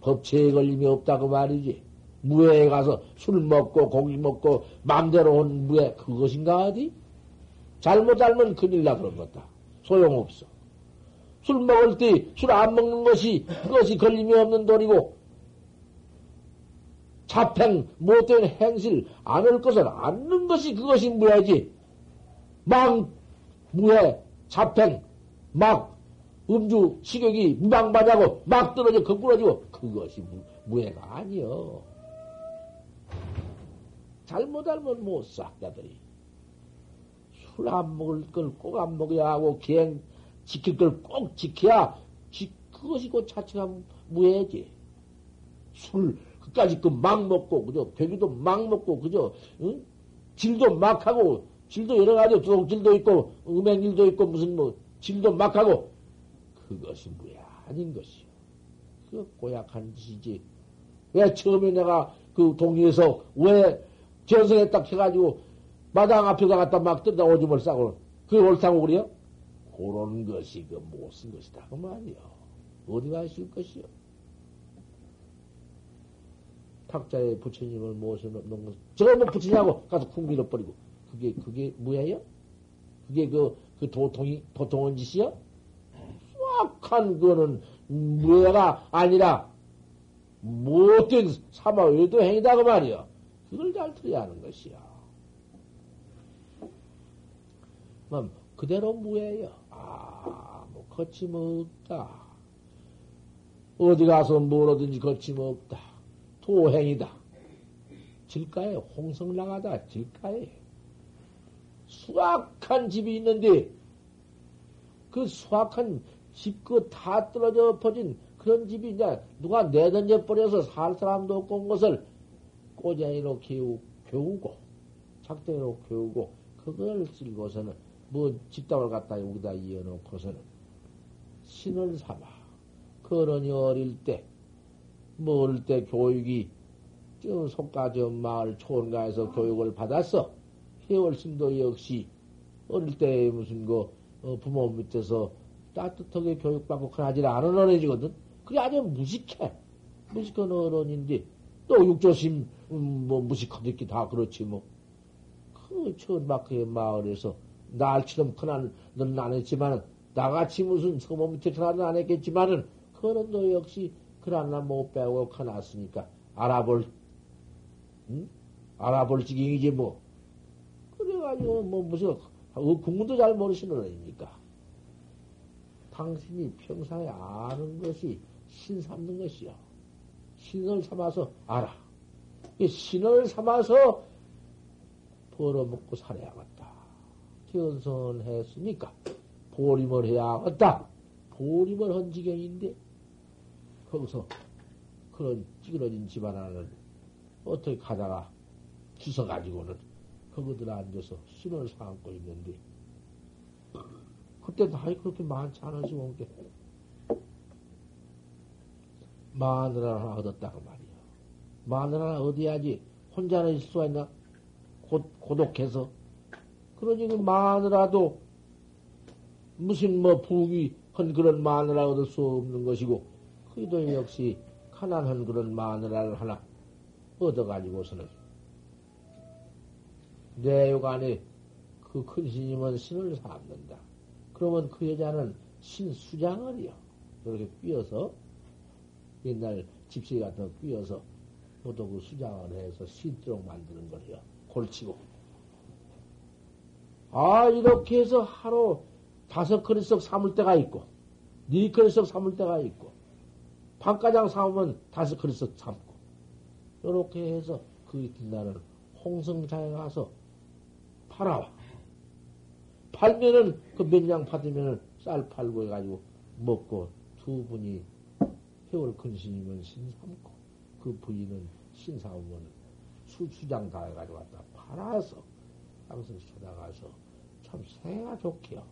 S1: 법체에 걸림이 없다고 말이지. 무해에 가서 술 먹고 고기 먹고 마음대로 온 무해 그것인가 어디? 잘못 알면 큰일 나 그런 것다. 소용없어. 술 먹을 때 술 안 먹는 것이 그것이 걸림이 없는 돈이고 자팽 못된 행실 안할 것을 않는 것이 그것이 무해지. 막 무해 자팽 막 음주 식욕이 무방반하고 막 떨어져 거꾸러지고 그것이 무, 무해가 아니여. 잘못 알면 못 싹다들이 술 안 먹을 걸 꼭 안 먹어야 하고 기행 지킬 걸 꼭 지켜야 지, 그것이 곧 자체가 무해지. 술, 그까지 그 막 먹고, 그죠? 배기도 막 먹고, 그죠? 응? 질도 막 하고, 질도 여러 가지, 두질도 있고, 음행질도 있고, 무슨 뭐, 질도 막 하고, 그것이 무해 아닌 것이요. 그 고약한 짓이지. 왜 처음에 내가 그 동리에서 왜 전성에 딱 해가지고 마당 앞에다 갖다 막 뜯다 오줌을 싸고, 그게 옳다고 그래요? 그런 것이 그 못쓴 것이다. 그 말이요. 어디가 있을 것이요? 탁자에 부처님을 모셔놓는 것, 저거 뭐 부처냐고 가서 쿵 밀어버리고. 그게, 그게 뭐예요? 그게 그, 그 도통이, 도통한 짓이요? 수악한 거는 무예가 아니라 못된 사마 외도 행위다 그 말이요. 그걸 잘 들어야 하는 것이야. 뭐 그대로 무예요. 아, 뭐 거침없다. 어디 가서 뭐라든지 거침없다. 도행이다. 질가에 홍성 나가다 질가에 수악한 집이 있는데 그 수악한 집 그 다 떨어져 퍼진 그런 집이 이제 누가 내던져 버려서 살 사람도 없고 온 것을 꼬쟁이로 키우, 교우고 작대로 교우고 그걸 쓸고서는 뭐 집답을 갖다 여기다 이어놓고서는 신을 삼아 그러니 어릴 때, 뭐 어릴 때 교육이 저 속가 저 마을 초원가에서 교육을 받았어. 해월심도 역시 어릴 때 무슨 그 어, 부모 밑에서 따뜻하게 교육받고 그러지 않은 어린이거든. 그게 아주 무식해. 무식한 어른인데, 또 육조심, 음, 뭐, 무식하듯이 다 그렇지, 뭐. 그, 천막의 마을에서, 날처럼 큰한, 는안 했지만은, 나같이 무슨 서모 밑에 큰한은 안 했겠지만은, 그런도 역시, 그란나 못 배우고 커놨으니까, 알아볼, 응? 알아볼 지경이지, 뭐. 그래가지고, 뭐, 무슨, 어, 국문도 잘 모르시는 어린이니까. 당신이 평상에 아는 것이 신 삼는 것이요. 신을 삼아서 알아. 신을 삼아서 벌어먹고 살아야겠다. 견선했으니까 보림을 해야겠다. 보림을 한 지경인데 거기서 그런 찌그러진 집안 하나를 어떻게 가다가 주워가지고는 거기들 앉아서 신을 삼고 있는데 그때 나이 그렇게 많지 않으시고 게 마누라 하나 얻었다고 말이야. 마누라 하나 어디야지 혼자는 있을 수가 있나? 고, 고독해서. 그러니 그 마누라도 무슨 뭐 부귀 한 그런 마누라 얻을 수 없는 것이고 그도 역시 가난한 그런 마누라를 하나 얻어가지고서는 내 요간에 그 큰 스님은 신을 삼는다. 그러면 그 여자는 신수장을요. 이렇게 끼어서 옛날 집시 같은 거 끼어서 모두 수장을 해서 신도록 만드는 거예요. 골치고. 아, 이렇게 해서 하루 다섯 그릇씩 삼을 때가 있고, 네 그릇씩 삼을 때가 있고, 반가장 삼으면 다섯 그릇씩 삼고, 이렇게 해서 그 이튿날은 홍성장에 가서 팔아와. 팔면은 그 몇 냥 받으면은 쌀 팔고 해가지고 먹고 두 분이 해월 근신이면 신삼고 그 부인은 신사오면 수수장 다 해가지고 왔다 팔아서 항상 쳐다가서 참 생아 좋게요.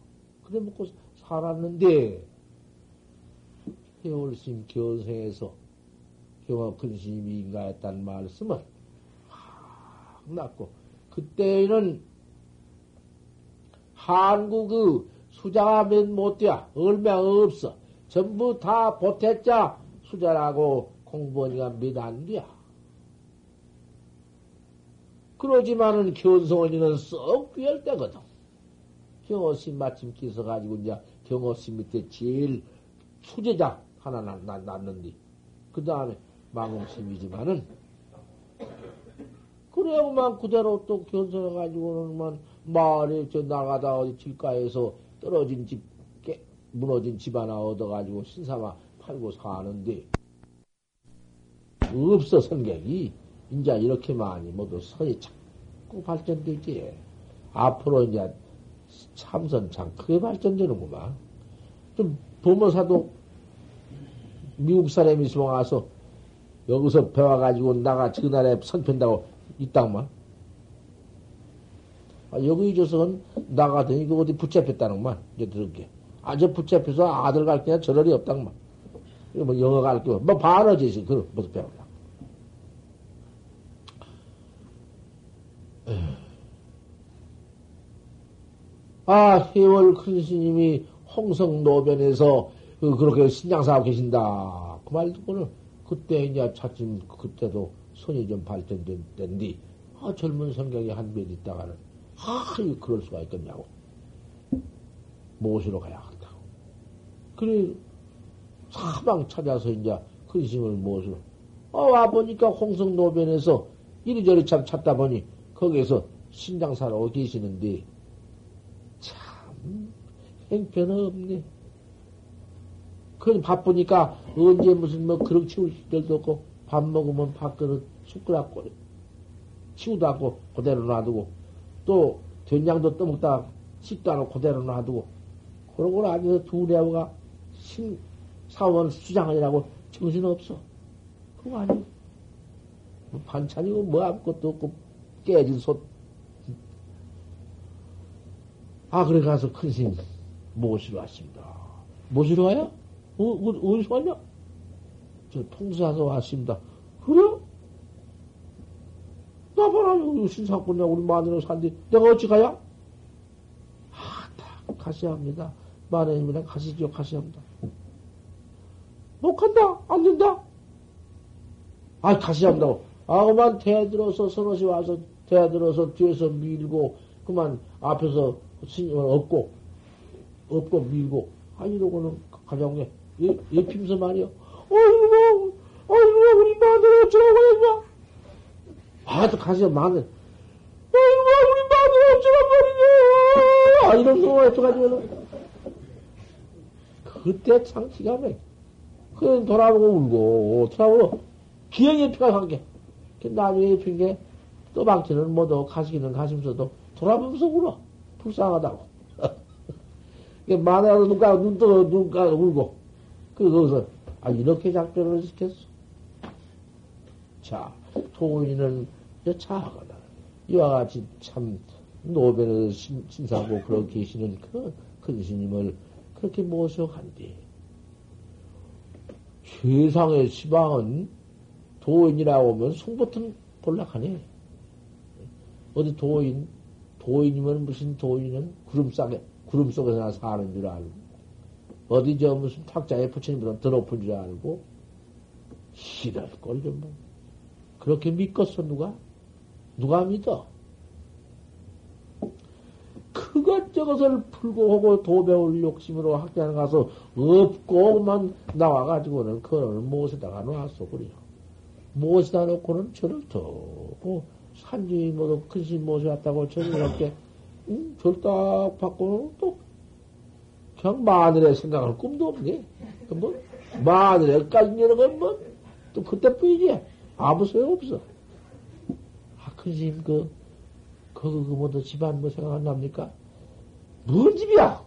S1: 그래 먹고 살았는데 해월심 견생에서 경화 근심이 인가했다는 말씀은 확 났고 그때는 한국 그 수자하면 못돼. 얼마 없어. 전부 다 보태자 수자라고 공부하니까 몇안 돼. 그러지만은 견성원이는 썩 귀할 때거든. 경호심 마침 끼서 가지고 이제 경호심 밑에 제일 수제자 하나 났는데, 그 다음에 망음심이지만은, 그래야만 그대로 또 견성해 가지고는 마 을에 저 나가다 어디 길가에서 떨어진 집, 깨, 무너진 집 하나 얻어가지고 신사마 팔고 사는데, 없어, 성격이. 이제 이렇게 많이 모두 서이 자꾸 발전되지. 앞으로 이제 참선 참 크게 발전되는구만. 좀, 범어사도 미국 사람이 있으면 와서 여기서 배워가지고 나가 전날에 선편다고 이 땅만. 아, 여기 조선 나가더니 그 어디 붙잡혔다는 말. 이제 들을게. 아, 저 붙잡혀서 아들 갈 때냐 저럴이 없다는 말. 뭐 영어 갈 거, 뭐 반어지지. 그, 무슨 배우려. 아, 해월 큰 스님이 홍성 노변에서 그, 그렇게 신장사하고 계신다. 그 말 듣고는 그때 이제 차츰 그때도 손이 좀 발전된 때인데, 아, 젊은 성경이 한 몇 있다가는, 아, 그럴 수가 있겠냐고. 모시러 가야 한다고. 그래, 사방 찾아서 이제 큰 스님을 모시러. 어, 와보니까 홍성노변에서 이리저리 참 찾다 보니 거기에서 신장사로 계시는데, 참, 행편없네. 그건 바쁘니까 언제 무슨 뭐 그릇 치울 시절도 없고 밥 먹으면 밥그릇 숟가락 꼬리 치우도 않고 그대로 놔두고 또 된장도 떠먹다가 식도 않고 그대로 놔두고 그러고 앉아서 두레아가 신 사원 수장하느라고 정신 없어. 그거 아니고 뭐 반찬이고 뭐 아무것도 없고 깨진 솥. 아 그래 가서 큰 스님 모시러 왔습니다. 모시러 와요? 어, 어, 어디서 왔냐? 저 통수에서 왔습니다. 그래? 나 봐라, 신사꾼이야. 우리 마누라 산디. 내가 어찌 가야? 아, 다 가셔야 합니다. 마누님이랑 가시죠. 가셔야 합니다. 못 간다. 안 된다. 아, 가셔야 한다고. 아, 그만 대들어서 서너시 와서 대들어서 뒤에서 밀고, 그만 앞에서 스님을 업고, 업고 밀고, 아, 이러고는 가져온 게 예, 말이요. 어이구, 어이구, 우리 마늘 어쩌라고 했냐? 아, 또 가서 마늘. 어이구, 우리 마늘 어쩌라고 말이냐? 아, 이런 경우가 어쩌가지고. 그때 참 기가 막혀. 그냥 돌아보고 울고, 돌아보고, 기억의 피가 한 게. 나중에 핀게, 또방치는 뭐도 가시기는 가시면서도 돌아보면서 울어. 불쌍하다고. <laughs> 마늘하고 눈가, 눈 떠, 눈가 울고. 그, 거기서, 아, 이렇게 작별을 시켰어. 자, 도인은 차하거나, 이와 같이 참, 노변을 신사하고 그렇게 계시는 그, 큰 스님을 그렇게 모셔간디. 세상의 시방은 도인이라고 하면 송부터 볼락하네. 어디 도인, 도인이면 무슨 도인은 구름 속에, 구름 속에서나 사는 줄 알고. 어디 저 무슨 탁자에 부처님보다 더 높은 줄 알고 싫을 꼴좀 뭐. 그렇게 믿겠어 누가? 누가 믿어? 그것저것을 풀고 하고 도 배울 욕심으로 학교에 가서 없고만 나와가지고는 그걸 못에다가 놨어 그래요. 못에다 놓고는 저를 더고 산주인 모두 큰신 모셔왔다고 저를 이렇게 응? 절딱 받고는 또 그냥 마늘의 생각할 꿈도 없네. 그 뭐, 마늘에 깔리는 건 뭐, 또 그때뿐이지. 아무 소용 없어. 아, 큰 스님, 그, 거기 그, 뭐도 집안 뭐 생각 안 납니까? 뭔 집이야?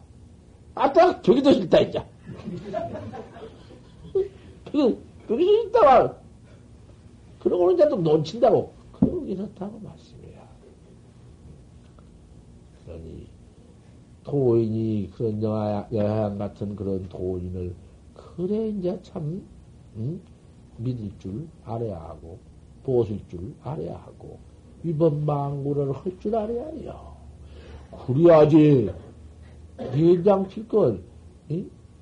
S1: 아따, 저기도 싫다, 이제. 그, 거기서 싫다가, 그러고는 이제 또 놓친다고. 그러기 그렇다고 말씀이야. 그러니, 도인이 그런 여하, 여하양 같은 그런 도인을 그래 이제 참 응? 믿을 줄 알아야 하고 보실 줄 알아야 하고 이번 망구를 할 줄 알아야 해요. 그래야지 대장 필걸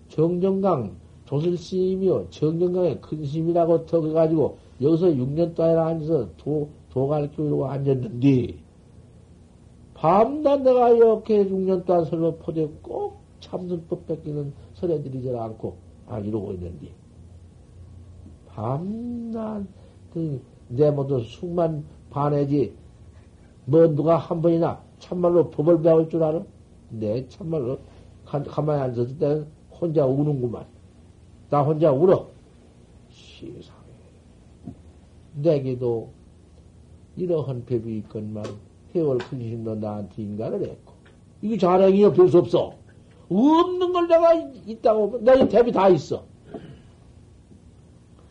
S1: 정정강 조실스이며 정정강의 큰 스님이라고 턱해가지고 여기서 6년 동안 앉아서 도, 도갈교로 앉았는데 밤낮 내가 이렇게 6년 동안 설로 포대 꼭 참선법 뺏기는 설해드리지 않고, 아, 이러고 있는데. 밤낮, 그, 내 모두 숙만 반해지, 뭐 누가 한 번이나 참말로 법을 배울 줄 알아? 내 참말로 가, 가만히 앉았을 때는 혼자 우는구만. 나 혼자 울어. 세상에. 내게도 이러한 법이 있건만 해월 큰신도 나한테 인가를 했고. 이거 자랑이요, 별수 없어. 없는 걸 내가 있다고, 내가 대비 다 있어.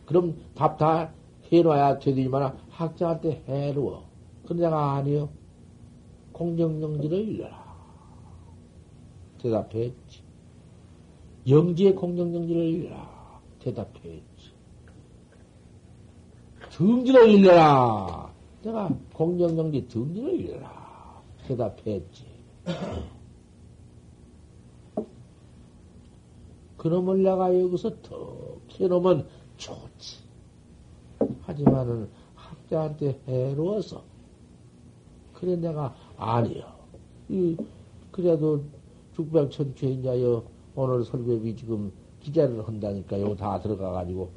S1: 그럼 밥다 해놔야 되더니만 학자한테 해로워. 근데 내가 아니요. 공정영지를 일러라. 대답했지. 영지의 공정영지를 일러라. 대답했지. 등지를 일러라. 내가 공정영지 등지를 일러라. 대답했지. 그놈을 내가 여기서 더 해놓으면 좋지. 하지만은 학자한테 해로워서. 그래 내가 아니요. 이 그래도 죽백천추인자여 오늘 설법이 지금 기자를 한다니까요. 다 들어가가지고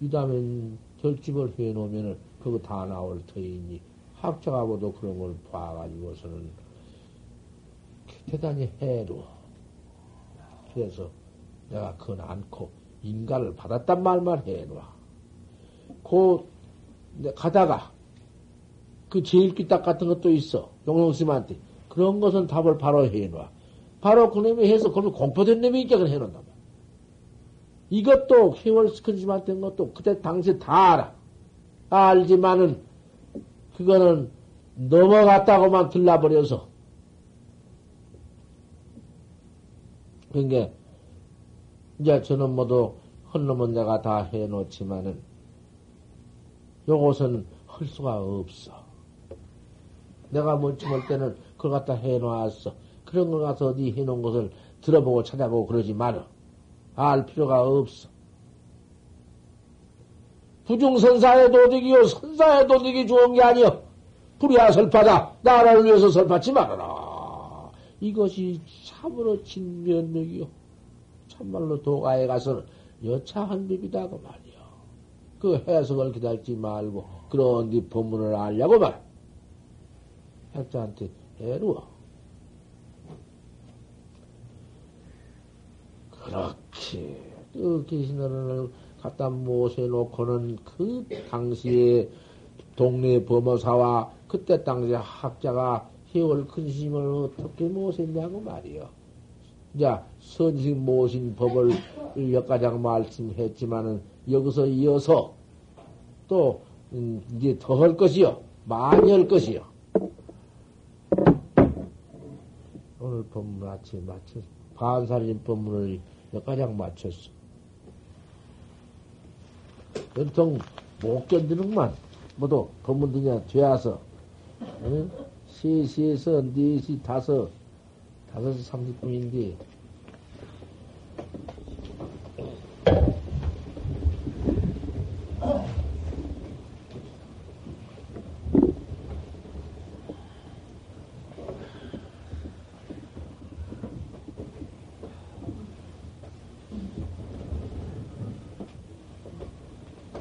S1: 이 다음엔 결집을 해놓으면은 그거 다 나올 터이니 학자하고도 그런 걸 봐가지고서는 대단히 해로워. 그래서 내가 그건 않고 인가를 받았단 말만 해놔. 그 가다가 그 제일 기딱 같은 것도 있어. 용용스님한테. 그런 것은 답을 바로 해놔. 바로 그 놈이 해서 그걸 공포된 놈이 있게 그걸 말이야. 이것도 희월 스크림한테 한 것도 그때 당시 다 알아. 알지만은 그거는 넘어갔다고만 들라버려서. 그러니까 이제 저는 모두 헌 놈은 내가 다 해놓지만은 요것은 할 수가 없어. 내가 볼 때는 그걸 갖다 해놓았어. 그런 걸 가서 어디 해놓은 것을 들어보고 찾아보고 그러지 마라. 알 필요가 없어. 부중선사의 도둑이요, 선사의 도둑이 좋은 게 아니여. 불이야 설파다. 나라를 위해서 설파치 말아라. 이것이 참으로 진면력이요. 참말로 도가에 가서는 여차한 법이다, 그 말이요. 그 해석을 기다리지 말고, 그런 네 법문을 알려고 말. 학자한테 해루어. 그렇게, 그 계신어른을 갖다 모셔놓고는 그 당시에 동네 범어사와 그때 당시에 학자가 해월 근심을 어떻게 모셨냐고 말이요. 자, 선식 모신 법을 역가장 말씀했지만은 여기서 이어서 또 음, 이제 더 할 것이요. 많이 할 것이요. 오늘 법문 아침에 마쳤어. 반살인 법문을 역가장 마쳤어. 연통 못 견디는구만. 모두 법문 드냐 되어서. 응? 3시에서 4시, 5, 5시 30분인데,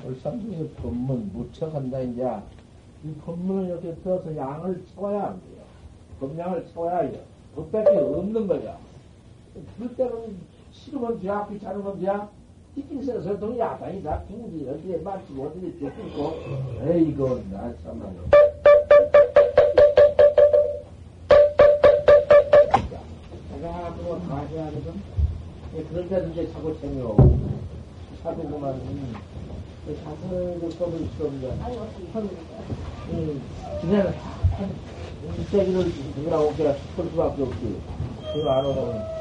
S1: 벌상중의 법문 무척 한다 이제 이 법문을 이렇게 들어서 양을 채워야 안 돼요. 법량을 채워야 해요. 법밖에 없는 거야. 그럴 때는 싫으면 돼야 귀찮으면 돼야 띠끼서 설통이 야단이 다 궁지 어디에 맞지고 어디에 쫓고 에이거 나 참말로 내가 다 해야 되거든 그럴 때는 이제 자꾸 재미없고 사도구만 음. 수업을 시켜보자. 한, 음, 그냥 한, 한, 세기를 누구라고 그냥 할 수밖에 없지. 그거 안 오면.